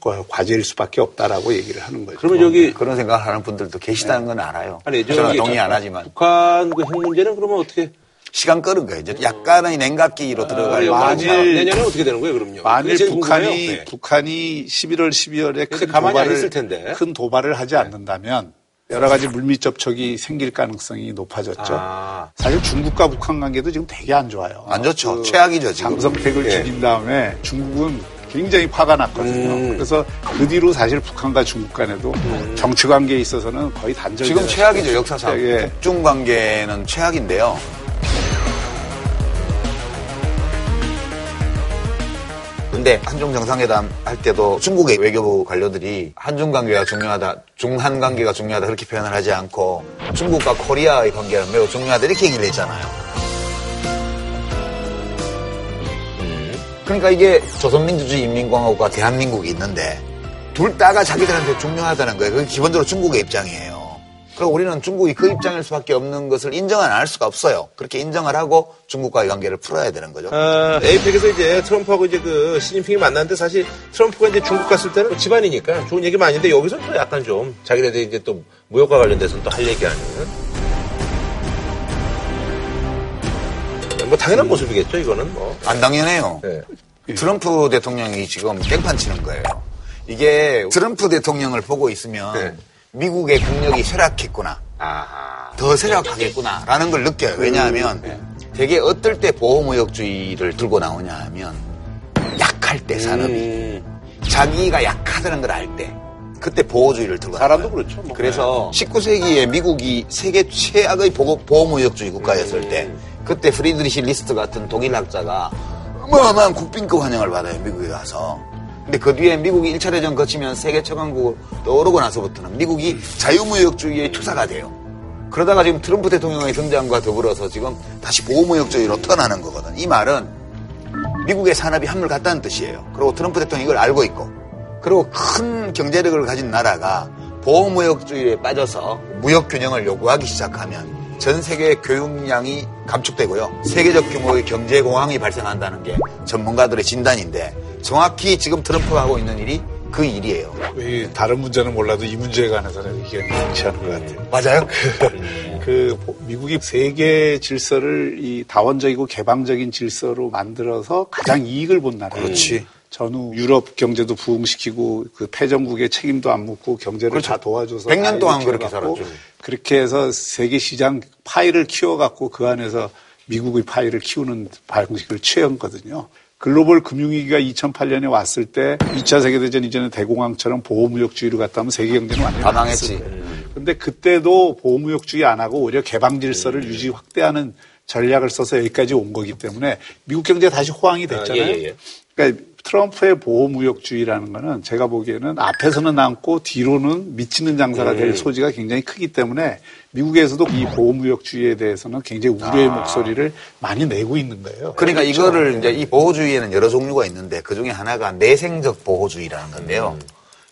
[SPEAKER 4] 거- 과제일 수밖에 없다라고 얘기를 하는 거죠.
[SPEAKER 1] 그러면 저기
[SPEAKER 2] 그런 생각을 하는 분들도 계시다는 건 알아요.
[SPEAKER 1] 아니
[SPEAKER 2] 저는 동의 안 하지만
[SPEAKER 1] 북한 그 핵 문제는 그러면 어떻게
[SPEAKER 2] 시간 끄는 거예요. 이제 약간의 냉각기로 들어가려고
[SPEAKER 4] 만일-
[SPEAKER 2] 하고
[SPEAKER 1] 내년에 어떻게 되는 거예요, 그럼요?
[SPEAKER 4] 만일 북한이.
[SPEAKER 1] 네.
[SPEAKER 4] 북한이 11월 12월에
[SPEAKER 1] 근데
[SPEAKER 4] 큰 도발을. 큰 도발을 하지 않는다면 여러 가지 물밑 접촉이 생길 가능성이 높아졌죠.
[SPEAKER 1] 아.
[SPEAKER 4] 사실 중국과 북한 관계도 지금 되게 안 좋아요.
[SPEAKER 2] 안 좋죠.
[SPEAKER 4] 그
[SPEAKER 2] 최악이죠, 지금.
[SPEAKER 4] 장성택을
[SPEAKER 1] 예.
[SPEAKER 4] 죽인 다음에 중국은 굉장히 화가 났거든요.
[SPEAKER 1] 음.
[SPEAKER 4] 그래서 그 뒤로 사실 북한과 중국 간에도 정치 관계에 있어서는 거의 단절.
[SPEAKER 2] 지금 최악이죠, 역사상.
[SPEAKER 4] 예.
[SPEAKER 2] 북중 관계는 최악인데요. 근데 한중 정상회담 할 때도 중국의 외교부 관료들이 한중 관계가 중요하다, 중한 관계가 중요하다 그렇게 표현을 하지 않고 중국과 코리아의 관계는 매우 중요하다 이렇게 얘기를 했잖아요. 그러니까 이게 조선민주주의 인민공화국과 대한민국이 있는데 둘 다가 자기들한테 중요하다는 거예요. 그게 기본적으로 중국의 입장이에요. 그리고 우리는 중국이 그 입장일 수밖에 없는 것을 인정은 안할 수가 없어요. 그렇게 인정을 하고 중국과의 관계를 풀어야 되는 거죠.
[SPEAKER 1] 아, 에이펙에서 이제 트럼프하고 이제 그 시진핑이 만났는데 사실 트럼프가 이제 중국 갔을 때는 집안이니까 좋은 얘기 많이 했는데 여기서 또 약간 좀 자기네들 이제 또 무역과 관련돼서는 또 할 얘기하는 뭐 당연한 모습이겠죠 이거는 뭐
[SPEAKER 2] 안 당연해요.
[SPEAKER 1] 네.
[SPEAKER 2] 트럼프 대통령이 지금 깽판 치는 거예요. 이게 트럼프 대통령을 보고 있으면
[SPEAKER 1] 네.
[SPEAKER 2] 미국의 국력이 쇠락했구나.
[SPEAKER 1] 아하.
[SPEAKER 2] 더 쇠락하겠구나 라는 걸 느껴요. 왜냐하면 되게 어떨 때 보호무역주의를 들고 나오냐 하면 약할 때 산업이
[SPEAKER 1] 음.
[SPEAKER 2] 자기가 약하다는 걸 알 때 그때 보호주의를 들고
[SPEAKER 1] 사람도
[SPEAKER 2] 나와요.
[SPEAKER 1] 그렇죠. 뭐.
[SPEAKER 2] 그래서 19세기에 미국이 세계 최악의 보호, 보호무역주의 국가였을 때 그때 프리드리히 리스트 같은 독일학자가 어마어마한 국빈급 환영을 받아요. 미국에 가서. 근데 그 뒤에 미국이 1차 대전 거치면 세계 최강국으로 떠오르고 나서부터는 미국이 자유무역주의의 투사가 돼요. 그러다가 지금 트럼프 대통령의 등장과 더불어서 지금 다시 보호무역주의로 turn하는 거거든. 이 말은 미국의 산업이 한물 갔다는 뜻이에요. 그리고 트럼프 대통령이 이걸 알고 있고. 그리고 큰 경제력을 가진 나라가 보호무역주의에 빠져서 무역균형을 요구하기 시작하면 전 세계 교역량이 감축되고요. 세계적 규모의 경제공황이 발생한다는 게 전문가들의 진단인데 정확히 지금 트럼프가 하고 있는 일이 그 일이에요.
[SPEAKER 4] 이 다른 문제는 몰라도 이 문제에 관해서는 의견이 일치하는 것 같아요.
[SPEAKER 2] 맞아요?
[SPEAKER 4] 그 미국이 세계 질서를 이 다원적이고 개방적인 질서로 만들어서 가장 이익을 본 나라예요.
[SPEAKER 2] 그렇지.
[SPEAKER 4] 전후 유럽 경제도 부흥시키고 그 패전국의 책임도 안 묻고 경제를
[SPEAKER 2] 그렇죠.
[SPEAKER 4] 다 도와줘서
[SPEAKER 2] 100년
[SPEAKER 4] 다
[SPEAKER 2] 동안 그렇게 살았죠.
[SPEAKER 4] 그렇게 해서 세계 시장 파이를 키워 갖고 그 안에서 미국의 파이를 키우는 방식을 취했거든요. 글로벌 금융위기가 2008년에 왔을 때 2차 세계대전 이전에 대공황처럼 보호무역주의로 갔다 하면 세계 경제는 완전히 거예요. 근데 그때도 보호무역주의 안 하고 오히려 개방 질서를
[SPEAKER 2] 음.
[SPEAKER 4] 유지 확대하는 전략을 써서 여기까지 온 거기 때문에 미국 경제가 다시 호황이 됐잖아요.
[SPEAKER 1] 아, 예, 예, 예.
[SPEAKER 4] 그러니까 트럼프의 보호무역주의라는 거는 제가 보기에는 앞에서는 남고 뒤로는 미치는 장사가
[SPEAKER 2] 음.
[SPEAKER 4] 될 소지가 굉장히 크기 때문에 미국에서도 이 보호무역주의에 대해서는 굉장히 우려의
[SPEAKER 2] 아.
[SPEAKER 4] 목소리를 많이 내고 있는 거예요.
[SPEAKER 2] 그러니까
[SPEAKER 4] 그렇죠.
[SPEAKER 2] 이거를 이제 이 보호주의에는 여러 종류가 있는데 그 중에 하나가 내생적 보호주의라는 건데요.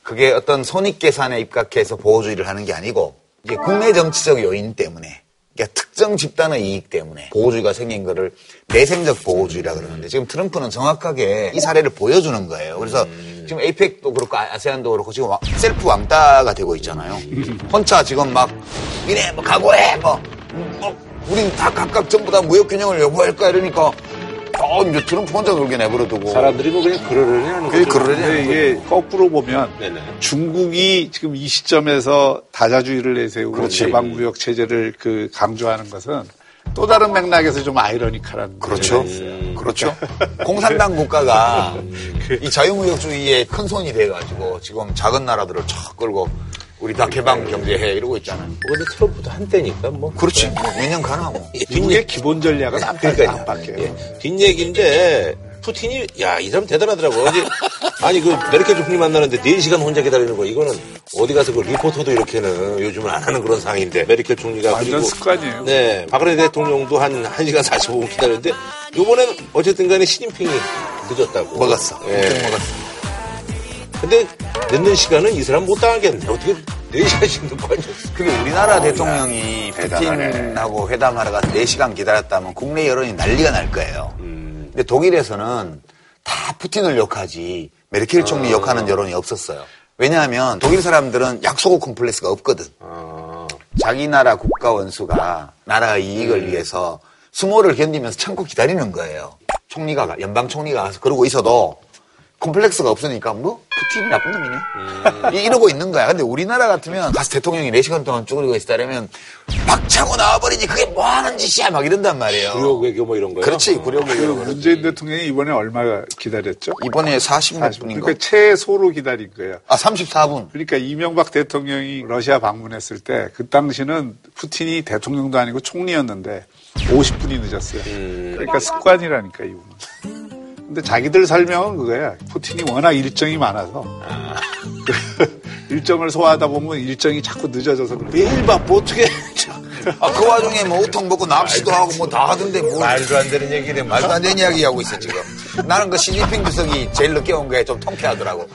[SPEAKER 2] 그게 어떤 손익 계산에 입각해서 보호주의를 하는 게 아니고 이게 국내 정치적 요인 때문에 그러니까 특정 집단의 이익 때문에 보호주의가 생긴 거를 내생적 보호주의라 그러는데 지금 트럼프는 정확하게 이 사례를 보여주는 거예요. 그래서 지금 에이펙도 그렇고 아- 아세안도 그렇고 지금 와- 셀프 왕따가 되고 있잖아요. 혼자 지금 막 니네 뭐 각오해 뭐, 뭐 우린 다 각각 전부 다 무역 균형을 요구할 거야 이러니까 어 이제 트럼프 혼자 놀게 내버려두고
[SPEAKER 1] 사람들이 뭐 그냥 그러려니 하는 거죠.
[SPEAKER 2] 그러려니 하는
[SPEAKER 4] 이게 거꾸로 보면
[SPEAKER 1] 네네.
[SPEAKER 4] 중국이 지금 이 시점에서 다자주의를 내세우고
[SPEAKER 2] 그렇지.
[SPEAKER 4] 개방무역 체제를 그 강조하는 것은 또 다른 맥락에서 좀 아이러니컬한
[SPEAKER 2] 그렇죠.
[SPEAKER 4] 있어요.
[SPEAKER 2] 그렇죠. 공산당 국가가 이 자유무역주의에 큰 손이 돼가지고 지금 작은 나라들을 쫙 끌고 우리 다 개방 경제해 이러고 있잖아요.
[SPEAKER 1] 뭐 근데 트럼프도 한때니까 뭐.
[SPEAKER 2] 그렇지. 몇년 가나 뭐.
[SPEAKER 4] 미국의 기본 전략은 안, 바,
[SPEAKER 1] 그러니까요.
[SPEAKER 4] 안 바뀌어요.
[SPEAKER 1] 예. 뒷얘기인데 푸틴이 야 이 사람 대단하더라고. 어제 아니 그 메르켈 총리 만나는데 4시간 혼자 기다리는 거 이거는 어디 가서 그 리포터도 이렇게는 요즘은 안 하는 그런 상황인데 메르켈 총리가
[SPEAKER 4] 완전
[SPEAKER 1] 그리고
[SPEAKER 4] 습관이에요.
[SPEAKER 1] 네 박근혜 대통령도 한 1시간 45분 기다렸는데 요번엔 어쨌든 간에 시진핑이 늦었다고.
[SPEAKER 2] 먹었어.
[SPEAKER 1] 예.
[SPEAKER 2] 먹었어.
[SPEAKER 1] 근데 늦는 시간은 이 사람 못 당하겠네. 어떻게 4시간씩 늦고 앉았어.
[SPEAKER 2] 그게 우리나라 대통령이
[SPEAKER 1] 대단하네.
[SPEAKER 2] 푸틴하고 회담하러 가서 4시간 기다렸다면 국내 여론이 난리가 날 거예요. 근데 독일에서는 다 푸틴을 욕하지 메르켈 총리 욕하는 여론이 없었어요. 왜냐하면 독일 사람들은 약속 콤플렉스가 없거든. 자기 나라 국가 원수가 나라의 이익을 위해서 수모를 견디면서 참고 기다리는 거예요. 총리가 가- 연방 총리가 가서 그러고 있어도 콤플렉스가 없으니까 뭐 푸틴이 나쁜 놈이네. 이- 이러고 있는 거야. 근데 우리나라 같으면 가서 대통령이 4시간 동안 쭈그리고 있다면 막 차고 나와버리니 그게 뭐 하는 짓이야 막 이런단 말이에요.
[SPEAKER 1] 구력 외교 뭐 이런 거요.
[SPEAKER 2] 그렇지. 구력
[SPEAKER 4] 그
[SPEAKER 2] 외교.
[SPEAKER 4] 문재인 대통령이 이번에 얼마 기다렸죠?
[SPEAKER 2] 이번에 40몇
[SPEAKER 4] 40분.
[SPEAKER 2] 분인가?
[SPEAKER 4] 그러니까 최소로 기다린 거예요.
[SPEAKER 2] 아 34분.
[SPEAKER 4] 그러니까 이명박 대통령이 러시아 방문했을 때 그 당시는 푸틴이 대통령도 아니고 총리였는데 50분이 늦었어요. 그러니까 습관이라니까 이분은. 근데 자기들 설명은 그거야. 푸틴이 워낙 일정이 많아서 일정을 소화하다 보면 일정이 자꾸 늦어져서.
[SPEAKER 1] 매일 바빠 어떻게
[SPEAKER 2] 아 그 와중에 뭐 우통 먹고 납치도 하고 뭐 다 하던데 뭐
[SPEAKER 1] 말도 안 되는 얘기네.
[SPEAKER 2] 말도 안 되는 이야기 하고 있어 지금. 나는 그 시진핑 주석이 제일 늦게 온 게 좀 통쾌하더라고.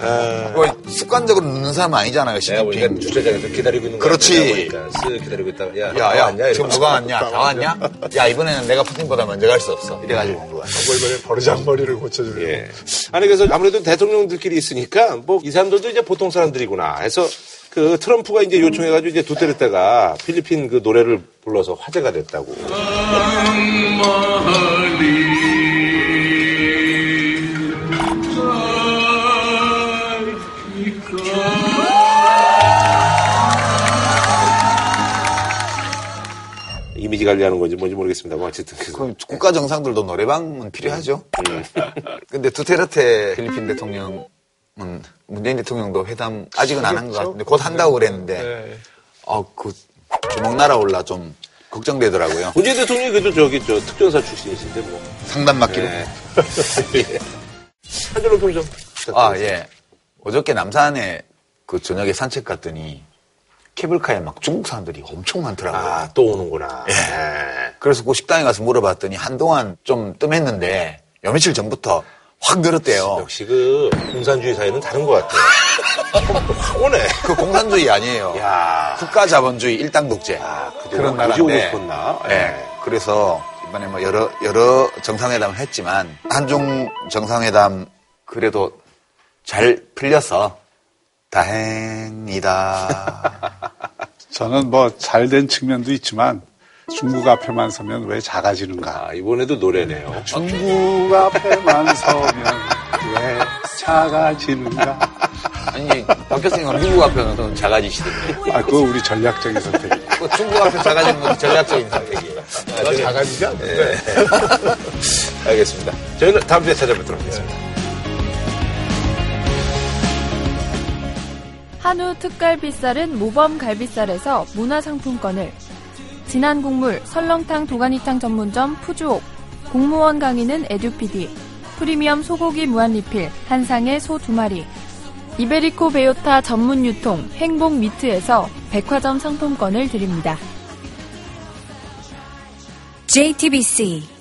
[SPEAKER 2] 뭐 습관적으로 늦는 사람은 아니잖아요 시진핑.
[SPEAKER 1] 주차장에서 기다리고 있는 거
[SPEAKER 2] 그렇지.
[SPEAKER 1] 쓱 기다리고 있다가 야, 다
[SPEAKER 2] 야야
[SPEAKER 1] 왔냐?
[SPEAKER 2] 지금. 누가 왔냐? 다 왔냐? 야 이번에는 내가 푸틴보다 먼저 갈 수 없어. 이래가지고 온 거야.
[SPEAKER 4] 이번에 버르장머리를 고쳐주려고.
[SPEAKER 1] 예. 아니 그래서 아무래도 대통령들끼리 있으니까 뭐 이 사람들도 이제 보통 사람들이구나 해서 그 트럼프가 이제 요청해가지고 이제 두테르테가 필리핀 그 노래를 불러서 화제가 됐다고. 이미지 관리하는 건지 뭔지 모르겠습니다. 뭐 어쨌든
[SPEAKER 2] 그럼 국가 정상들도 노래방은 필요하죠.
[SPEAKER 1] 음.
[SPEAKER 2] 근데 두테르테 필리핀 대통령 은 문재인 대통령도 회담 아직은 안 한 것 같은데 곧 한다고 그랬는데
[SPEAKER 1] 네.
[SPEAKER 2] 어그 주먹 날아올라 좀 걱정되더라고요.
[SPEAKER 1] 문재인 대통령이 그래도 저기 저 특전사 출신이신데 뭐
[SPEAKER 2] 상담 맡기로.
[SPEAKER 1] 네. 한준호 평점
[SPEAKER 2] 아 예. 어저께 남산에 그 저녁에 산책 갔더니 케이블카에 막 중국 사람들이 엄청 많더라고요.
[SPEAKER 1] 아, 또 오는구나.
[SPEAKER 2] 예.
[SPEAKER 1] 네.
[SPEAKER 2] 그래서 그 식당에 가서 물어봤더니 한동안 좀 뜸했는데 요 며칠 전부터 확 늘었대요.
[SPEAKER 1] 역시 그 공산주의 사회는 다른 것 같아요. 확 오네.
[SPEAKER 2] 그 공산주의 아니에요.
[SPEAKER 1] 야
[SPEAKER 2] 국가 자본주의 일당 독재.
[SPEAKER 1] 그동안
[SPEAKER 2] 그런 나라인데.
[SPEAKER 1] 싶었나?
[SPEAKER 2] 예.
[SPEAKER 1] 예.
[SPEAKER 2] 그래서 이번에 뭐 여러 여러 정상회담을 했지만 한중 정상회담 그래도 잘 풀려서 다행이다.
[SPEAKER 4] 저는 뭐 잘 된 측면도 있지만 중국 앞에만 서면 왜 작아지는가.
[SPEAKER 1] 아, 이번에도 노래네요.
[SPEAKER 4] 중국 앞에만 서면 왜 작아지는가.
[SPEAKER 2] 아니 박 교수님은 미국 앞에는 작아지시던데.
[SPEAKER 4] 아, 그거 우리 전략적인 선택이에요.
[SPEAKER 2] 그 중국 앞에 작아지는 것도 전략적인 선택이에요.
[SPEAKER 1] 아, 작아지지 않는 네. 알겠습니다. 저희는 다음 주에 찾아뵙도록 하겠습니다.
[SPEAKER 13] 한우 특갈비살은 모범 갈비살에서 문화상품권을 진한 국물 설렁탕 도가니탕 전문점 푸주옥. 공무원 강의는 에듀피디. 프리미엄 소고기 무한리필 한상의 소두 마리. 이베리코 베요타 전문 유통 행복 미트에서 백화점 상품권을 드립니다.
[SPEAKER 14] JTBC